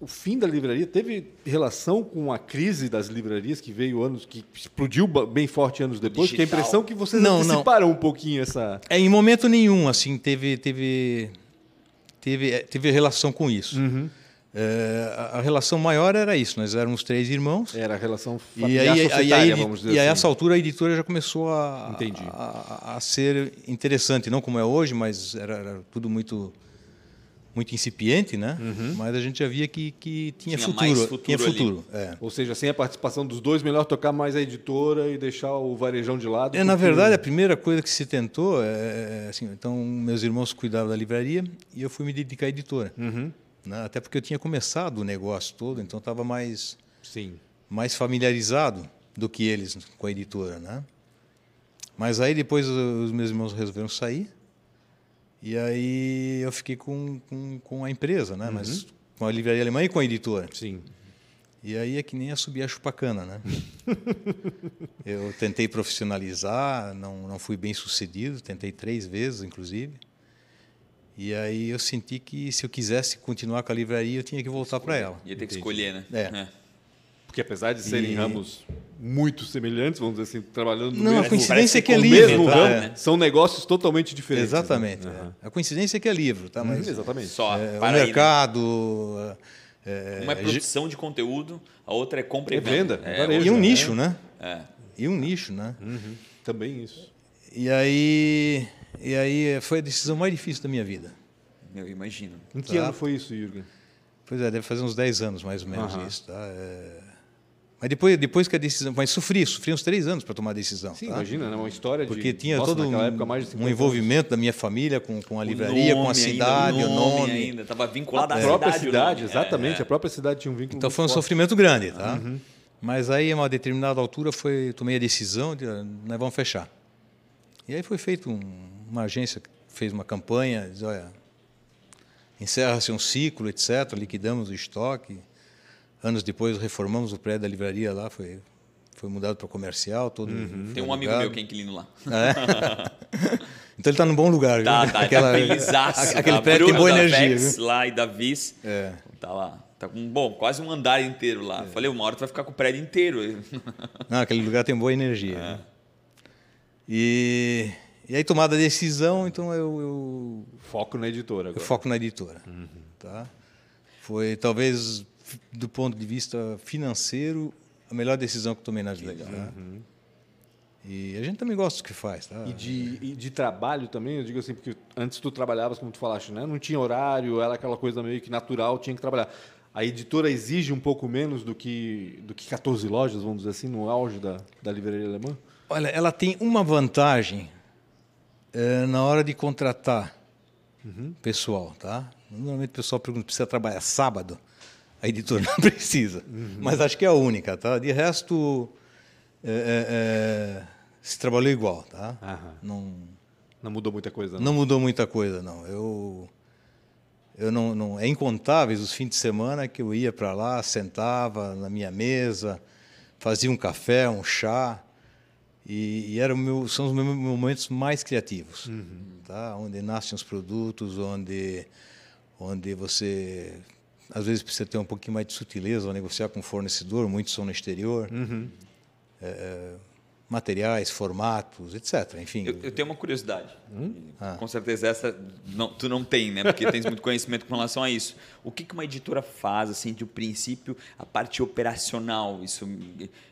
o fim da livraria teve relação com a crise das livrarias que veio anos, que explodiu bem forte anos depois? Porque a Digital. impressão é que vocês Não, não. anteciparam um pouquinho essa. É, em momento nenhum, assim, teve, teve, teve, é, teve relação com isso. Uhum. É, a, a relação maior era isso, nós éramos três irmãos. Era a relação E familiar aí, aí, societária, aí, vamos dizer e aí, a assim. essa altura, a editora já começou a, Entendi. a, a ser interessante, não como é hoje, mas era, era tudo muito muito incipiente, né? Mas a gente já via que, que tinha, Tinha futuro, futuro tinha futuro. É. Ou seja, sem a participação dos dois, melhor tocar mais a editora e deixar o varejão de lado. É, na verdade, a primeira coisa que se tentou, é, é, assim, então meus irmãos cuidavam da livraria e eu fui me dedicar à editora, Uhum. Né? até porque eu tinha começado o negócio todo, então estava mais Sim. mais familiarizado do que eles com a editora, né? Mas aí depois os meus irmãos resolveram sair e aí eu fiquei com, com, com a empresa, né? Mas com a livraria alemã e com a editora. Sim. E aí é que nem a subir a chupacana, né? eu tentei profissionalizar, não, não fui bem sucedido, tentei três vezes, inclusive. E aí eu senti que se eu quisesse continuar com a livraria, eu tinha que voltar para ela. Ia ter que escolher, né? É. Porque apesar de serem E- ramos muito semelhantes, vamos dizer assim, trabalhando no Não, a mesmo, coincidência é que é livro, mesmo tá? ramo, É. são negócios totalmente diferentes. Exatamente. né? é. Aham. A coincidência é que é livro, tá? Mas Exatamente. Só, é, o para aí, né? mercado, Uma é produção de conteúdo, a outra é compra e É venda, É. E um é. nicho, né? é. E um nicho, né? Uhum. Também isso. E aí, e aí foi a decisão mais difícil da minha vida. Eu imagino. Em que Tá. ano foi isso, Jürgen? Pois é, deve fazer uns 10 anos mais ou menos isso, tá? É, Mas depois, depois que a decisão. Mas sofri, sofri uns três anos para tomar a decisão. Sim, tá? imagina, né? Uma história de. Porque tinha Nossa, todo um, época, mais de 50 um anos. envolvimento da minha família com, com a O livraria, com a cidade, ainda, o nome. ainda. Estava vinculado à A própria cidade. o cidade, nome. exatamente. É, A própria cidade tinha um vínculo. Então foi um forte. sofrimento grande, tá? Mas aí, a uma determinada altura, foi, tomei a decisão de ah, nós vamos fechar. E aí foi feito um- uma agência que fez uma campanha, diz, olha, encerra-se um ciclo, etc. Liquidamos o estoque. Anos depois reformamos o prédio da livraria lá, foi foi mudado para comercial, todo. é. Tem um amigo meu que é inquilino lá. Então ele está num bom lugar, Tá, viu? tá, Aquela- tá felizaço. aquele tá? prédio tem boa da energia. Vex lá e da Vis. É. Tá lá. Tá com, bom, quase um andar inteiro lá. Falei, uma hora tu vai ficar com o prédio inteiro. Não, aquele lugar tem boa energia. É. né? E, e aí, tomada a decisão, então eu, eu, Foco na editora eu agora. foco na editora. Tá? Foi, talvez, do ponto de vista financeiro, a melhor decisão que eu tomei na vida. tá? E a gente também gosta do que faz. Tá? E de, e de trabalho também, eu digo assim, porque antes tu trabalhavas, como tu falaste, né? não tinha horário, era aquela coisa meio que natural, tinha que trabalhar. A editora exige um pouco menos do que, do que 14 lojas, vamos dizer assim, no auge da, da livraria alemã? Olha, ela tem uma vantagem eh, na hora de contratar pessoal, tá? Normalmente o pessoal pergunta, precisa trabalhar sábado? A editora não precisa, mas acho que é a única, tá? De resto, eh, eh, se trabalhou igual, tá? Aham. Não, Não mudou muita coisa, não. não mudou muita coisa, não. Eu, eu não, não, é incontáveis os fins de semana que eu ia para lá, sentava na minha mesa, fazia um café, um chá, e, e era o meu, são os meus momentos mais criativos, tá? Onde nascem os produtos, onde, onde você às vezes precisa ter um pouquinho mais de sutileza ao negociar com o fornecedor, muitos são no exterior. É, materiais, formatos, etc. Enfim, Eu, eu tenho uma curiosidade. Ah. Com certeza essa não, tu não tem, né? Porque tens muito conhecimento com relação a isso. O que, que uma editora faz, assim, de um princípio, a parte operacional? Isso,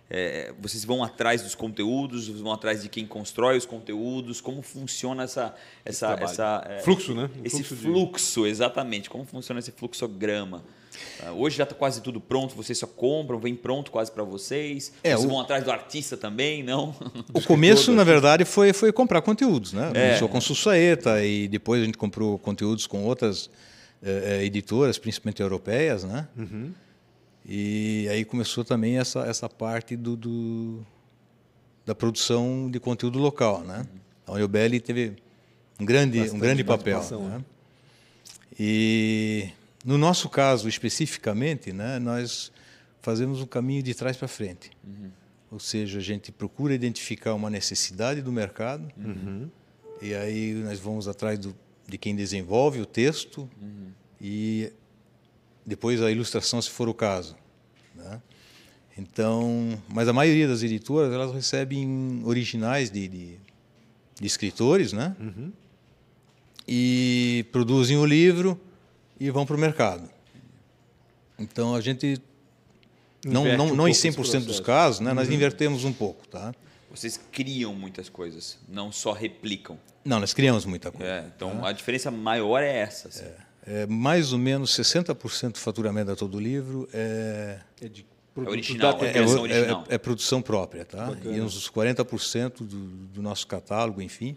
é, vocês vão atrás dos conteúdos, vão atrás de quem constrói os conteúdos? Como funciona essa, essa, essa é, Fluxo, né? O Esse fluxo de- fluxo, exatamente. Como funciona esse fluxograma? Ah, Hoje já está quase tudo pronto, vocês só compram, vem pronto quase para vocês. É, vocês o- vão atrás do artista também, não? O começo, na verdade, foi, foi comprar conteúdos, né? É. Começou com Sussaeta e depois a gente comprou conteúdos com outras eh, eh, editoras, principalmente europeias, né? E aí começou também essa, essa parte do, do- da produção de conteúdo local, né? A Uniobelli teve um grande, um grande papel. Né? E no nosso caso especificamente, né, nós fazemos um caminho de trás para frente. Ou seja, a gente procura identificar uma necessidade do mercado e aí nós vamos atrás do, de quem desenvolve o texto e depois a ilustração, se for o caso. né? Então, mas a maioria das editoras elas recebem originais de, de, de escritores, né? E produzem o livro e vão para o mercado. Então a gente não, Inverte não, um não em pouco esse 100% dos casos, né? Nós invertemos um pouco, tá? Vocês criam muitas coisas, não só replicam. Não, nós criamos muita coisa. É, então a diferença maior é essa. assim. É, mais ou menos 60% do faturamento da todo livro é, É de original, da- é é, é- original. é produção própria, tá? Bacana. E uns 40% do, do nosso catálogo, enfim,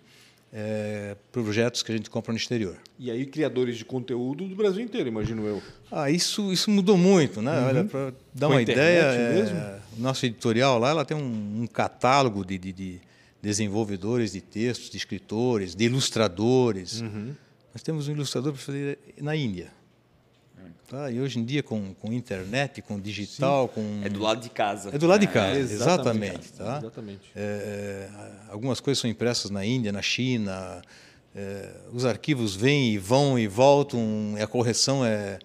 é projetos que a gente compra no exterior. E aí, criadores de conteúdo do Brasil inteiro, imagino eu. Ah, isso, isso mudou muito, né? Olha, para dar Com uma ideia, é, o nosso editorial lá, ela tem um, um catálogo de, de- de desenvolvedores de textos, de escritores, de ilustradores. Nós temos um ilustrador para fazer na Índia. Tá? E hoje em dia, com, com internet, com digital, com... É do lado de casa. É do lado de É, casa, exatamente. tá? Exatamente. É, é, algumas coisas são impressas na Índia, na China. é, os arquivos vêm e vão e voltam, e a correção é,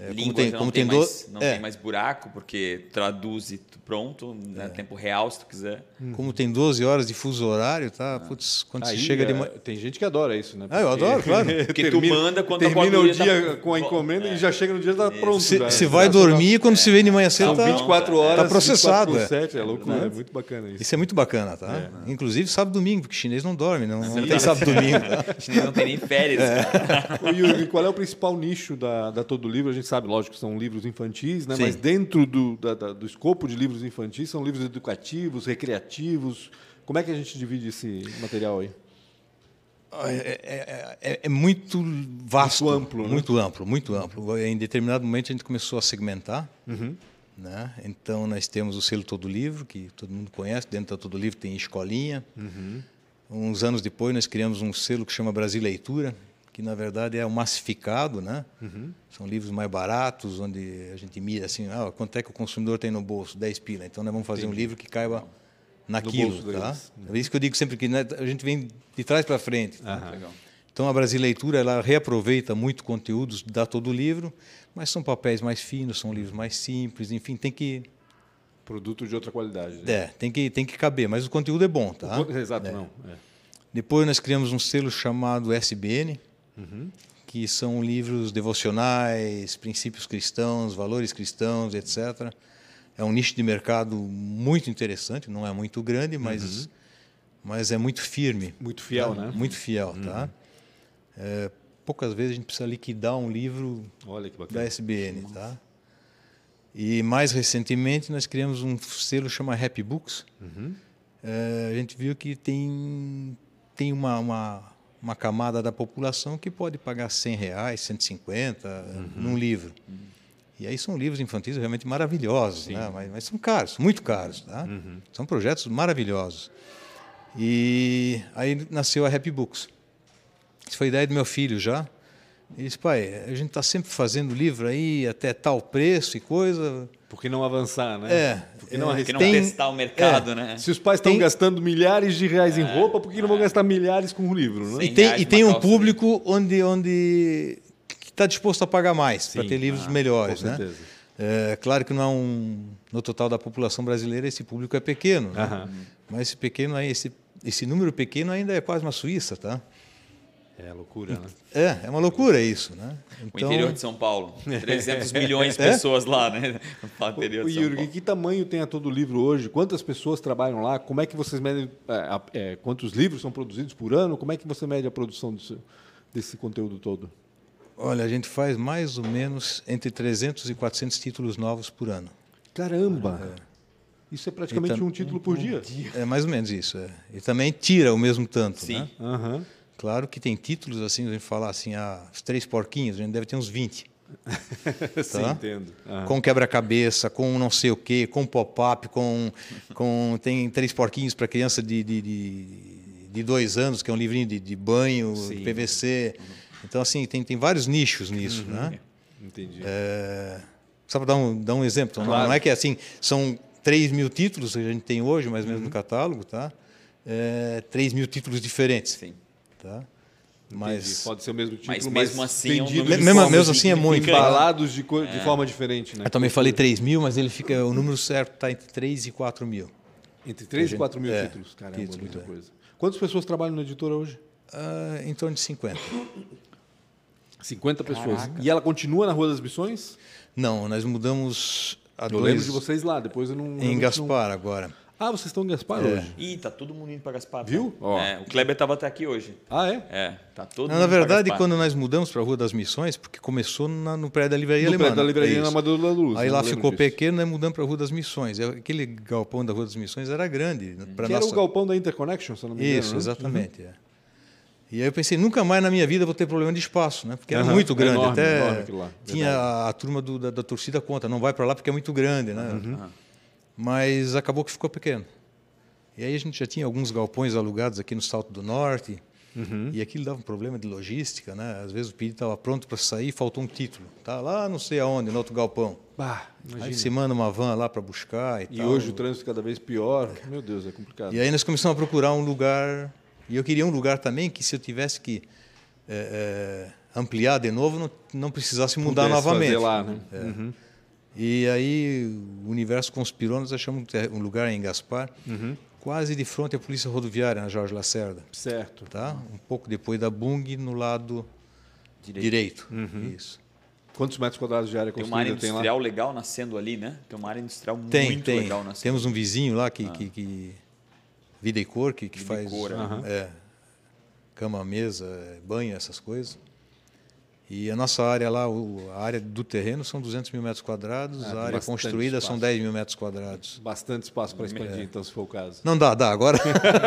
É, Língua tem- como não, tem, tem do- mais, não é. tem mais buraco, porque traduz e pronto, né? tempo real, se tu quiser. Como tem 12 horas de fuso horário, tá? Putz, quando Aí, você chega de é, manhã. Tem gente que adora isso, né? Ah, eu adoro, claro. Porque tu manda quando termina o tá- dia com a encomenda e já chega no dia tá pronto. Você já. você vai dormir quando se vê de manhã cedo, São tá, 24 horas, tá processado. 24 é. por 7, é loucura, é muito bacana isso. Isso é muito bacana, tá? Inclusive sábado e domingo, porque chinês não dorme, não, não tem sábado e domingo. Tá? Gente não tem nem férias. Yuri, qual é o principal nicho da, da Todo Livro? A gente sabe, lógico, são livros infantis, né? Sim. mas dentro do, da- da- do escopo de livros infantis são livros educativos, recreativos. Como é que a gente divide esse material aí? É, é- é- é muito vasto, Muito amplo, né? muito amplo, muito amplo. Em determinado momento a gente começou a segmentar, Uhum. né? Então nós temos o selo Todo Livro, que todo mundo conhece. Dentro da Todo Livro tem escolinha. Uhum. Uns anos depois nós criamos um selo que chama Brasil Leitura, que na verdade é o massificado, né? Uhum. São livros mais baratos, onde a gente mira assim, ah, quanto é que o consumidor tem no bolso? 10 pila. Então nós vamos fazer um livro que caiba naquilo, tá? deles. É isso que eu digo sempre que né, a gente vem de trás para frente. tá? Então a Brasileitura ela reaproveita muito conteúdos da todo livro, mas são papéis mais finos, são livros mais simples, enfim, tem que Produto de outra qualidade. né? é, tem que tem que caber, mas o conteúdo é bom, tá? Exato, É. não. é. Depois nós criamos um selo chamado SBN, Uhum. que são livros devocionais, princípios cristãos, valores cristãos, etc. É um nicho de mercado muito interessante, não é muito grande, mas, mas é muito firme. Uhum. Muito fiel, tá? né? Muito fiel, tá? É, poucas vezes a gente precisa liquidar um livro Olha que da. SBN, tá? E mais recentemente nós criamos um selo chama Happy Books. Uhum. É, a gente viu que tem tem uma, uma uma camada da população que pode pagar 100 reais, 150 Uhum. num livro. E aí são livros infantis realmente maravilhosos, né? mas, mas são caros, muito caros. Tá? Uhum. São projetos maravilhosos. E aí nasceu a Happy Books. Isso foi ideia do meu filho já. Ele disse, pai, a gente está sempre fazendo livro aí até tal preço e coisa. Por que não avançar, né? É, Por que não é, Porque arriscar? não Tem- testar o mercado, é. né? Se os pais estão gastando milhares de reais em roupa, por que não vão gastar milhares com um livro, né? E tem, e tem um público onde onde está disposto a pagar mais para ter livros ah, melhores, com né? certeza. É, claro que não é um no total da população brasileira esse público é pequeno, né? Mas esse pequeno aí, esse esse número pequeno ainda é quase uma Suíça, tá? É loucura, né? É, é uma loucura isso, né? O interior de São Paulo. 300 milhões de É? pessoas lá, né? No interior O de São Yuri, Paulo. que tamanho tem a todo livro hoje? Quantas pessoas trabalham lá? Como é que vocês medem? é, é, quantos livros são produzidos por ano? Como é que você mede a produção desse, desse conteúdo todo? Olha, a gente faz mais ou menos entre 300 e 400 títulos novos por ano. Caramba! Isso é praticamente Então, um título por dia. É mais ou menos isso. É. E também tira o mesmo tanto, Sim. né? Aham. Claro que tem títulos assim, a gente falar assim, ah, os três porquinhos, a gente deve ter uns 20. Sim, Tá. entendo. Aham. Com quebra-cabeça, com não sei o quê, com pop-up, com, com. Tem três porquinhos para criança de, de, de, de dois anos, que é um livrinho de, de banho, Sim. PVC. Então, assim, tem, tem vários nichos nisso, Uhum. né? Entendi. É, só para dar um, dar um exemplo. Então, Claro. Não é que assim, são 3 mil títulos que a gente tem hoje, mais ou Uhum. menos no catálogo, tá? É, 3 mil títulos diferentes. Sim. Tá? Entendi. Mas. Pode ser o mesmo título, Mas mas, mesmo assim é um número- Mesmo- mesmo assim é muito? Embalados de, co- de forma diferente, né? Eu também falei 3 mil, mas ele fica. O número certo está entre 3 e 4 mil. Entre 3 e gente- 4 mil é, títulos. Caramba, títulos, muita é. coisa. Quantas pessoas trabalham na editora hoje? Ah, em torno de 50. 50 pessoas. E ela continua na Rua das Missões? Não, nós mudamos há Eu dois. lembro de vocês lá, depois eu não... Em não- Gaspar agora. Ah, vocês estão em Gaspar É. hoje? Ih, tá todo mundo indo para Gaspar. tá? Viu? Ó. É, o Kleber tava até aqui hoje. Ah, é? É, tá todo Não, mundo na verdade, Gaspar. quando nós mudamos para a Rua das Missões, porque começou na- no prédio da Livraria No Alemã. prédio da livraria é na. Amador da Luz. Aí eu lá ficou disso. pequeno, nós mudamos para a Rua das Missões. É, Aquele galpão da Rua das Missões era grande. Pra Que nossa... era o galpão da Interconnection, se eu não me engano. Isso, né? exatamente. é. E aí eu pensei, nunca mais na minha vida vou ter problema de espaço, né? Porque era Aham, muito é grande. enorme, Até enorme tinha a, a turma do- da, da torcida contra, não vai para lá porque é muito grande, né? Uhum. Mas acabou que ficou pequeno. E aí a gente já tinha alguns galpões alugados aqui no Salto do Norte. Uhum. E aquilo dava um problema de logística, né? Às vezes o pedido estava pronto para sair faltou um título. Tá lá não sei aonde, no outro galpão. Bah, Aí você manda uma van lá para buscar e, E tal. hoje o trânsito cada vez pior. Meu Deus, é complicado. E aí nós começamos a procurar um lugar. E eu queria um lugar também que, se eu tivesse que é, é, ampliar de novo, não, não precisasse mudar Pudesse novamente. fazer lá, né? Uhum. E aí o universo conspirou, nós achamos um lugar em Gaspar, quase de frente à polícia rodoviária, na Jorge Lacerda. Certo. Tá? Um pouco depois da Bung, no lado direito. Isso. Quantos metros quadrados de área Tem uma área construída industrial legal nascendo ali, né? Tem uma área industrial Tem, muito tem. legal nascendo. Temos um vizinho lá que, que, que- Vida e Cor, que, que Vida e faz Cor, é. É, cama, mesa, banho, essas coisas. E a nossa área lá, o- a área do terreno são 200 mil metros quadrados, Ah, a área construída são espaço. 10 mil metros quadrados. Bastante espaço para expandir, então, se for o caso. Não dá, dá. Agora,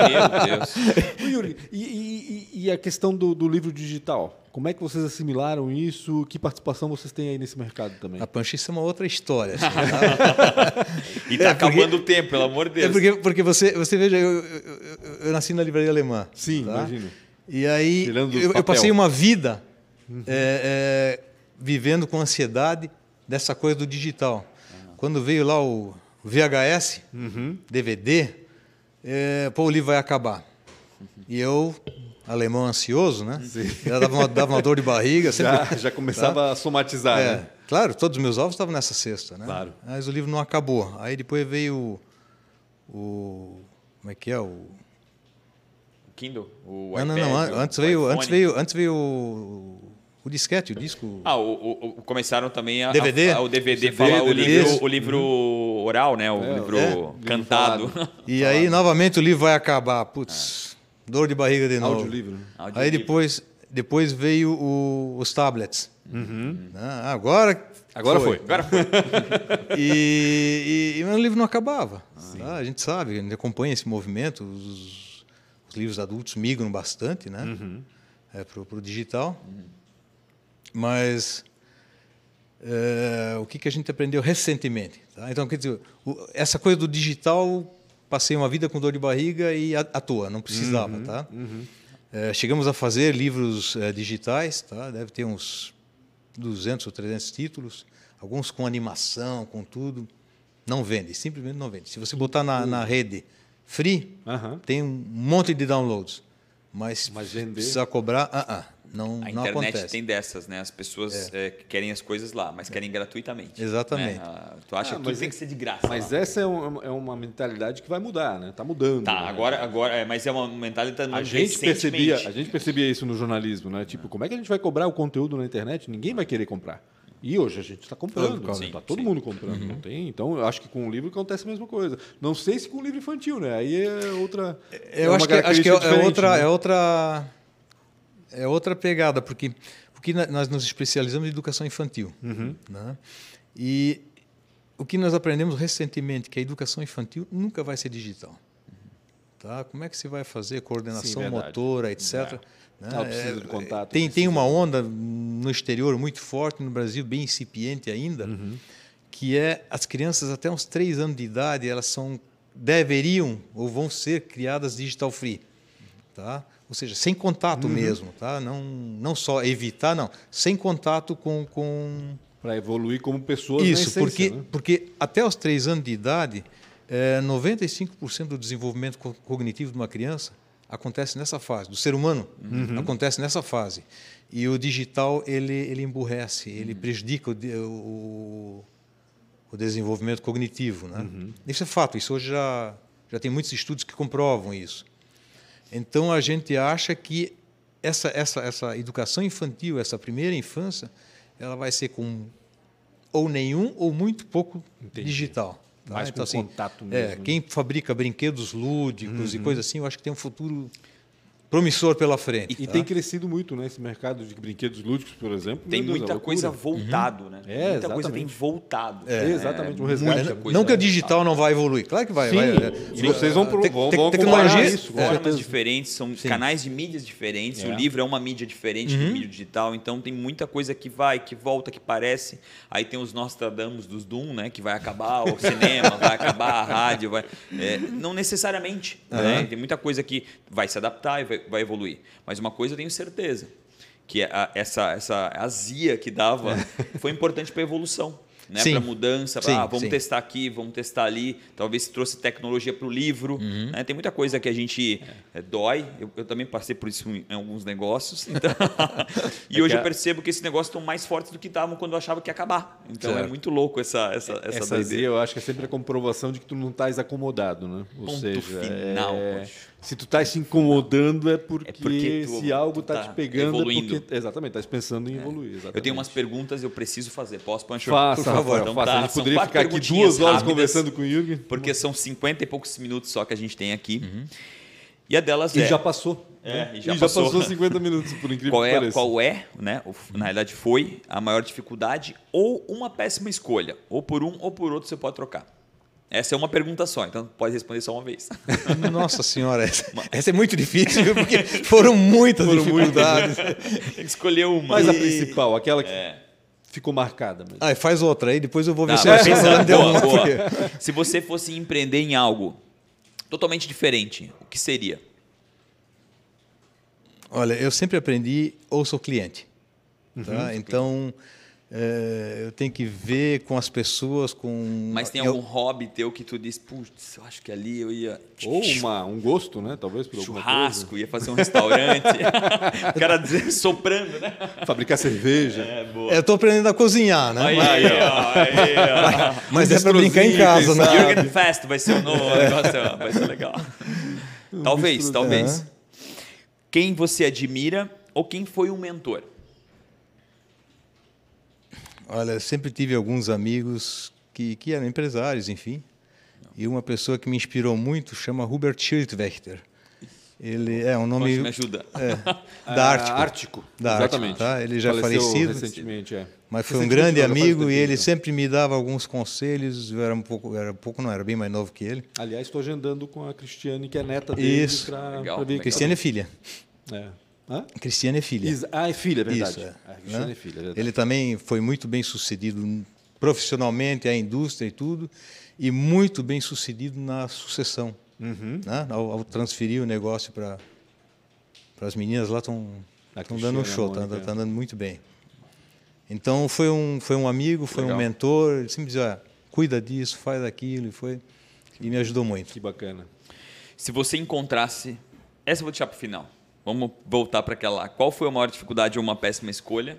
Meu Deus. Yuri, e, e- e- a questão do, do livro digital? Como é que vocês assimilaram isso? Que participação vocês têm aí nesse mercado também? a panchice é uma outra história. assim, tá? E tá É, porque- acabando o tempo, pelo amor de Deus. É porque, porque você, você veja, eu, eu- eu- eu nasci na livraria alemã. Sim, tá? imagino. E aí eu, eu passei uma vida é, é, vivendo com ansiedade dessa coisa do digital. Quando veio lá o VHS, DVD, é, pô, o livro vai acabar. E eu, alemão ansioso, né? Já dava uma, dava uma dor de barriga. sempre- Já, já começava a somatizar, é, né? Claro, todos os meus ovos estavam nessa cesta, né? Claro. Mas o livro não acabou. Aí depois veio o, o como é que é o Kindle, o não, não, iPad, não, o- an- antes o veio, iPhone. antes veio, antes veio o, o disquete, o disco. Ah, o, o- o- começaram também a, DVD? a- o DVD CD, falar o DVD. livro, o livro oral, né? O É, livro é. cantado. Livro e aí novamente o livro vai acabar, putz, dor de barriga de novo. Audiolivro. né? Aí Audiolivro. depois, depois veio o- os tablets. Uhum. Ah, agora Agora foi. Agora foi. E, e, e o livro não acabava. tá? A gente sabe, a gente acompanha esse movimento. Os, os livros adultos migram bastante né? é, para o digital. Mas é, o que, que a gente aprendeu recentemente? tá? Então, quer dizer, o- essa coisa do digital, passei uma vida com dor de barriga e à, à toa, não precisava. tá? É, chegamos a fazer livros é, digitais, tá? deve ter uns 200 ou 300 títulos, alguns com animação, com tudo. Não vende, simplesmente não vende. Se você botar na, na rede free, Aham. tem um monte de downloads. Mas, Mas vender- precisa cobrar, ah, ah, não, A não internet acontece. tem dessas, né? As pessoas é, querem as coisas lá, mas querem gratuitamente. Exatamente. né? Ah, Tu acha Ah, que tudo tem é- que ser de graça. Mas lá. essa é, um- é uma mentalidade que vai mudar, né? Tá mudando. Tá, né? agora, agora é, mas é uma mentalidade A gente, percebia, a gente percebia isso no jornalismo, né? Tipo, como é que a gente vai cobrar o conteúdo na internet? Ninguém vai querer comprar. E hoje a gente está comprando, está todo sim. mundo comprando, não tem? Então, eu acho que com o livro acontece a mesma coisa. Não sei se com o livro infantil, né? Aí é outra. é Eu uma acho que, acho que é, é outra, né? é outra é outra pegada, porque porque nós nos especializamos em educação infantil, Uhum. né? E o que nós aprendemos recentemente que a educação infantil nunca vai ser digital. Tá? Como é que se vai fazer coordenação Sim, motora, etc. né? Ela precisa de contato, Tem, tem uma onda no exterior muito forte, no Brasil bem incipiente ainda, Uhum. que é as crianças até uns três anos de idade, elas são deveriam ou vão ser criadas digital free, tá? Ou seja, sem contato Uhum. mesmo, tá? Não não só evitar, não, sem contato com, com Para evoluir como pessoas na isso, essência, porque né? porque até os três anos de idade, é, 95% do desenvolvimento co- cognitivo de uma criança acontece nessa fase, do ser humano Uhum. acontece nessa fase. E o digital ele ele emburrece, Uhum. ele prejudica o, o, o desenvolvimento cognitivo, né? Uhum. Isso é fato, isso hoje já já tem muitos estudos que comprovam isso. Então a gente acha que essa essa essa educação infantil, essa primeira infância, ela vai ser com ou nenhum ou muito pouco Entendi. digital. tá? Mais com contato É, mesmo. quem fabrica brinquedos lúdicos e Uhum. coisas assim, eu acho que tem um futuro promissor pela frente. E tá? tem crescido muito, né? Esse mercado de brinquedos lúdicos, por exemplo. Tem Meu Deus, é muita loucura. coisa voltado, né? É, muita coisa tem exatamente. voltado. É, exatamente, um resgate. muita Não coisa não que a voltada. digital não vai evoluir, claro que vai. Sim, vai e vocês vão, pro, vão, vão tecnologia- acompanhar isso. é. formas diferentes, são Sim. canais de mídias diferentes. É. O livro é uma mídia diferente Uhum. do mídia digital, então tem muita coisa que vai, que volta, que parece. Aí tem os Nostradamus dos Doom, né? Que vai acabar o cinema, vai acabar a rádio, vai. é, não necessariamente. né? Uhum. Tem muita coisa que vai se adaptar e vai, vai evoluir. Mas uma coisa eu tenho certeza. Que a- essa, essa azia que dava foi importante para a evolução. né, para mudança, pra, Sim, ah, vamos sim. testar aqui, vamos testar ali. Talvez trouxe tecnologia para o livro. Uhum. né? Tem muita coisa que a gente eh, dói. Eu, eu também passei por isso em alguns negócios. Então... e hoje eu percebo que esses negócios estão mais fortes do que estavam quando eu achava que ia acabar. Então é Certo. muito louco essa essa essa, Essa eu acho que é sempre a comprovação de que tu não estás acomodado, né? Ou Ponto seja, final, é-. Se tu estás se incomodando é porque, É porque tu se algo está tá te pegando evoluindo. é porque exatamente, estás pensando em evoluir. Exatamente. Eu tenho umas perguntas eu preciso fazer. Posso, Pancho? Faça, Por favor. Então faça. tá, a gente poderia ficar aqui duas horas rápidas, conversando com o Jürgen. Porque são 50 e poucos minutos só que a gente tem aqui. E a delas E é... já passou. É, né? e já passou. 50 minutos, por incrível qual que é, pareça. qual é, né? Na realidade foi a maior dificuldade ou uma péssima escolha. Ou por um ou por outro você pode trocar. Essa é uma pergunta só, então pode responder só uma vez. Nossa senhora, essa, essa é muito difícil, viu? porque foram muitas dificuldades. Tem que escolher uma. Mas a E- principal, aquela que É. ficou marcada. Mesmo. Ah, faz outra aí, depois eu vou ver Tá, se pensando. deu Boa, uma. boa. porque- Se você fosse empreender em algo totalmente diferente, o que seria? Olha, eu sempre aprendi, ouça o cliente. Tá? Então, eh, eu tenho que ver com as pessoas, com... Mas tem eu- algum hobby teu que tu diz, putz, eu acho que ali eu ia. Ou uma, um gosto, né? Talvez por alguma Churrasco, ia fazer um restaurante. o cara dizer, soprando, né? Fabricar cerveja. É, boa. Eu estou aprendendo a cozinhar, né? Aí, Mas, aí, ó, aí, ó. mas um é para brincar em casa, né? Jürgen Fest vai ser o novo negócio, vai ser legal. Talvez, talvez. Quem você admira ou quem foi um mentor? Olha, sempre tive alguns amigos que, que eram empresários, enfim. E uma pessoa que me inspirou muito chama Hubert Schildwächter. Ele é um nome Poxa, me ajuda. é, Ah, da Ártico. Ártico. Da Exatamente. Ártico, tá? Ele já Faleceu falecido. recentemente, é. Mas foi um grande não, amigo e ele sempre me dava alguns conselhos. Eu era um pouco, era um pouco não, era bem mais novo que ele. Aliás, estou agendando com a Cristiane, que é neta dele, Isso. para Legal, ver. legal. Cristiane é filha. É. Hã? Cristiane é filha. Is- Ah, é filha, é verdade. Isso, é. A Cristiane Né? é filha, é verdade. Ele também foi muito bem sucedido profissionalmente, a indústria e tudo, e muito bem sucedido na sucessão. Uhum. Né? Ao, ao transferir o negócio para as meninas lá estão estão dando um show, está Mônica, é. andando muito bem. Então foi um foi um amigo, foi Legal. um mentor, ele sempre dizia, "Ah, cuida disso, faz aquilo, e foi e me ajudou muito. Que bacana. Se você encontrasse. Essa eu vou deixar para o final. Vamos voltar para aquela lá. Qual foi a maior dificuldade ou uma péssima escolha?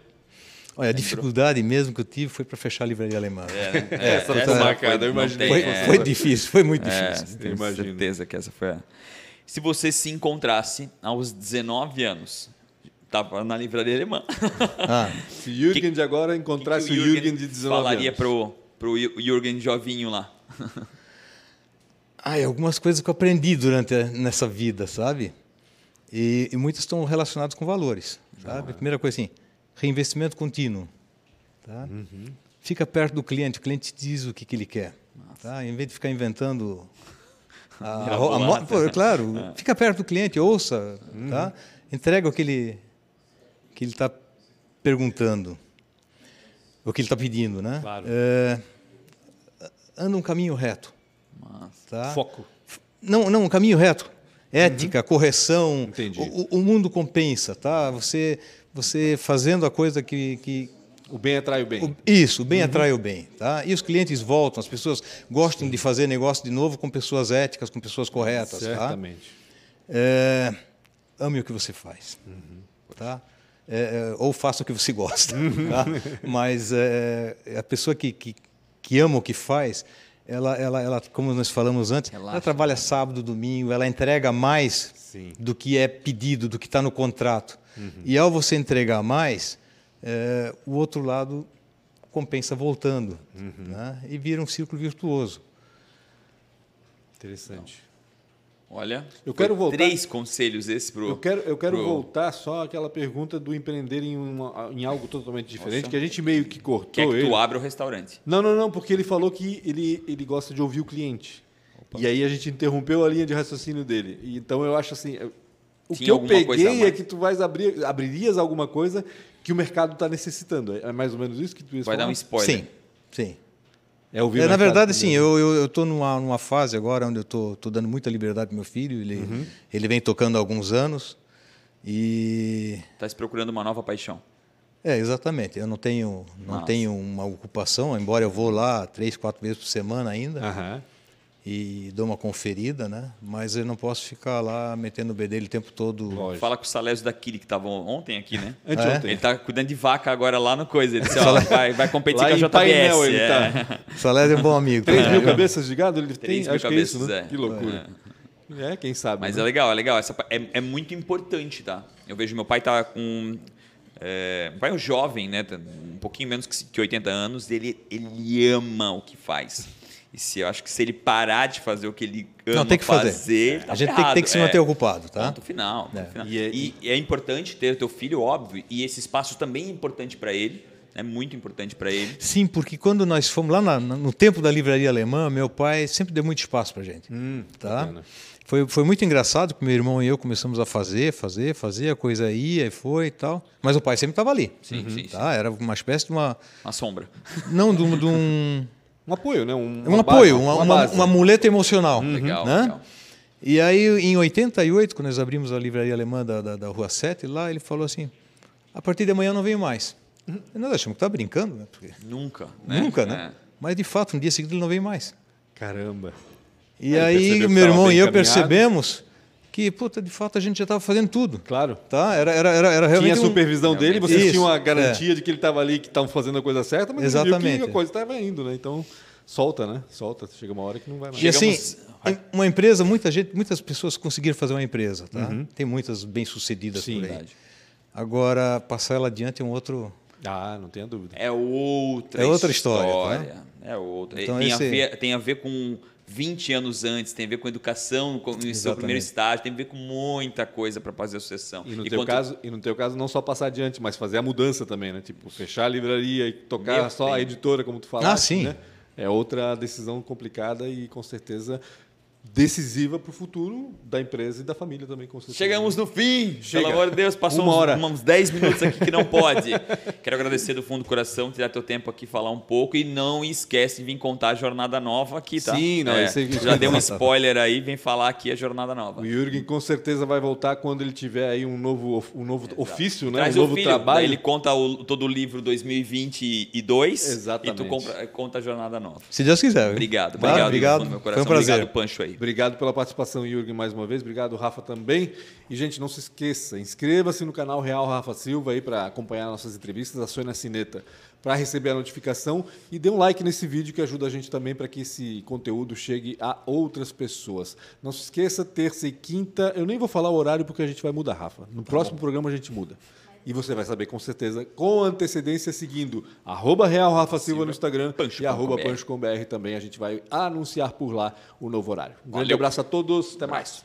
Olha, a dificuldade mesmo que eu tive foi para fechar a livraria alemã. É, Essa ficou marcada, eu imaginei. Foi, é, foi difícil, foi muito É, difícil. tenho imagino. certeza que essa foi a... Se você se encontrasse aos 19 anos, estava na livraria alemã. Ah, Se o Jürgen de agora encontrasse que o que Jürgen de 19 falaria anos. pro, pro Jürgen jovinho lá? Ah, e algumas coisas que eu aprendi durante a- nessa vida, sabe? E, e muitas estão relacionadas com valores, sabe? A primeira coisa assim, reinvestimento contínuo, tá? Fica perto do cliente, o cliente te diz o que, que ele quer, tá? Em vez de ficar inventando a, a, a, pô, né? claro, fica perto do cliente, ouça, tá? Entrega o que ele que está perguntando, o que ele está pedindo, né? Claro. É, anda um caminho reto, tá? Foco. Não, não, um caminho reto. Ética, correção. Entendi. O, o mundo compensa, tá? Você, você fazendo a coisa que, que O bem atrai o bem. o- isso, o bem atrai o bem, tá? E os clientes voltam, as pessoas gostam de fazer negócio de novo com pessoas éticas, com pessoas corretas, tá? Certamente. É, ame o que você faz, tá? É, é, ou faça o que você gosta, tá? Mas é, a pessoa que, que, que ama o que faz, ela, ela, ela, como nós falamos antes, ela Relaxa. trabalha sábado, domingo, ela entrega mais Sim. do que é pedido, do que está no contrato. E ao você entregar mais, é, o outro lado compensa voltando, né? E vira um círculo virtuoso. Interessante. Olha, Eu quero voltar- três conselhos esse pro... Eu quero, eu quero pro- voltar só àquela pergunta do empreender em, uma- em algo totalmente diferente, Nossa. que a gente meio que cortou Quer que ele. tu abra o restaurante. Não, não, não, porque ele falou que ele, ele gosta de ouvir o cliente. E aí a gente interrompeu a linha de raciocínio dele. Então eu acho assim, o Tinha que eu peguei é que tu vais abrir, abririas alguma coisa que o mercado está necessitando. É mais ou menos isso que tu ia Vai dar um falar? spoiler. Sim, sim. É ouvir É, na verdade, sim, eu eu estou numa, numa fase agora onde eu estou dando muita liberdade para meu filho. Ele, Uhum. ele vem tocando há alguns anos e Tá se procurando uma nova paixão. É, exatamente. Eu não tenho, não Nossa. tenho uma ocupação, embora eu vou lá três, quatro vezes por semana ainda Aham. E dou uma conferida, né? Mas eu não posso ficar lá metendo o bedelho o tempo todo. Lógico. Fala com o Salésio daquele que estava ontem aqui, né? Anteontem. Ele tá cuidando de vaca agora lá no coisa. Ele disse, ó, vai, vai competir Lá com a JBS. Painel ele é. tá. Salésio é um bom amigo. 3 né? mil cabeças de gado? Ele tem? Três mil Acho que é isso, cabeças, né? é. Que loucura. É, quem sabe. Mas né? é legal, é legal. Essa, é, é muito importante, tá? Eu vejo meu pai tá com. É, meu pai é um jovem, né? tá Um pouquinho menos que que 80 anos. Ele, ele ama o que faz. E se eu acho que se ele parar de fazer o que ele ama Não, tem que fazer. tá a gente tem, que se É. manter ocupado, tá? Ponto final. ponto É. final. E é- E, e é importante ter o teu filho, óbvio, e esse espaço também é importante para ele, é muito importante para ele. Sim, porque quando nós fomos lá na- no tempo da livraria alemã, meu pai sempre deu muito espaço para gente. tá? bacana. Foi, foi muito engraçado que meu irmão e eu começamos a fazer, fazer, fazer, a coisa ia e foi e tal. Mas o pai sempre estava ali. Sim, sim, tá? Era uma espécie de uma. Uma sombra. Não, de um. de um- Um apoio, né? Um, um uma apoio, uma, uma, base. uma muleta emocional. Legal, né? legal. E aí, em 88, quando nós abrimos a livraria alemã da, da, da Rua 7, lá ele falou assim: a partir de amanhã eu não venho mais. E nós achamos que tá brincando, né? Porque Nunca, né? Nunca, né? É. Mas de fato, no dia seguinte ele não veio mais. Caramba. E aí que meu irmão e eu percebemos que, puta, de fato a gente já estava fazendo tudo. Claro. Tá? Era, era, era, era Tinha realmente. a um- supervisão dele, Realmente. vocês Isso, tinham a garantia de que ele estava ali, que estavam fazendo a coisa certa, mas Exatamente. que a coisa estava indo, né? Então, solta, né? Solta. Chega uma hora que não vai mais. E assim, Chegamos- em- uma empresa, muita gente, muitas pessoas conseguiram fazer uma empresa, tá? Tem muitas bem-sucedidas por aí. verdade. Agora, passar ela adiante é um outro. Ah, não tenha dúvida. É outra É outra história, tá? É outra. Então, tem, a esse- ver, tem a ver com 20 anos antes, tem a ver com educação, com o seu Exatamente. primeiro estágio, tem a ver com muita coisa para fazer a sucessão. E no, E teu quanto- caso, e no teu caso, não só passar adiante, mas fazer a mudança também, né? Tipo, fechar a livraria e tocar Meu só a tempo. editora, como tu falaste, Ah, sim. né? É outra decisão complicada e, com certeza, decisiva para o futuro da empresa e da família também, com certeza. Chegamos no fim. Chega. Pelo amor de Deus, passou Uma uns, hora. uns 10 minutos aqui que não pode. Quero agradecer do fundo do coração, tirar teu tempo aqui falar um pouco e não esquece de vir contar a jornada nova aqui, tá? Sim, não, É, aí- já deu um spoiler aí, vem falar aqui a jornada nova. O Jürgen com certeza vai voltar quando ele tiver aí um novo, um novo ofício, né? Traz um o novo filho, trabalho. ele conta o- todo o livro 2022 Exatamente. e tu compra- conta a jornada nova. Se Deus quiser. Obrigado, obrigado, obrigado. meu Foi coração. um prazer. Obrigado, Pancho aí. Obrigado pela participação, Jürgen, mais uma vez. Obrigado, Rafa, também. E, gente, não se esqueça, inscreva-se no canal Real Rafa Silva aí para acompanhar nossas entrevistas, acione a sineta para receber a notificação e dê um like nesse vídeo que ajuda a gente também para que esse conteúdo chegue a outras pessoas. Não se esqueça, terça e quinta, eu nem vou falar o horário porque a gente vai mudar, Rafa. No próximo programa a gente muda. E você vai saber com certeza, com antecedência, seguindo arroba Real Rafa Silva no Instagram Pancho e arroba. Pancho com BR também. A gente vai anunciar por lá o novo horário. Um grande Valeu. abraço a todos, até mais.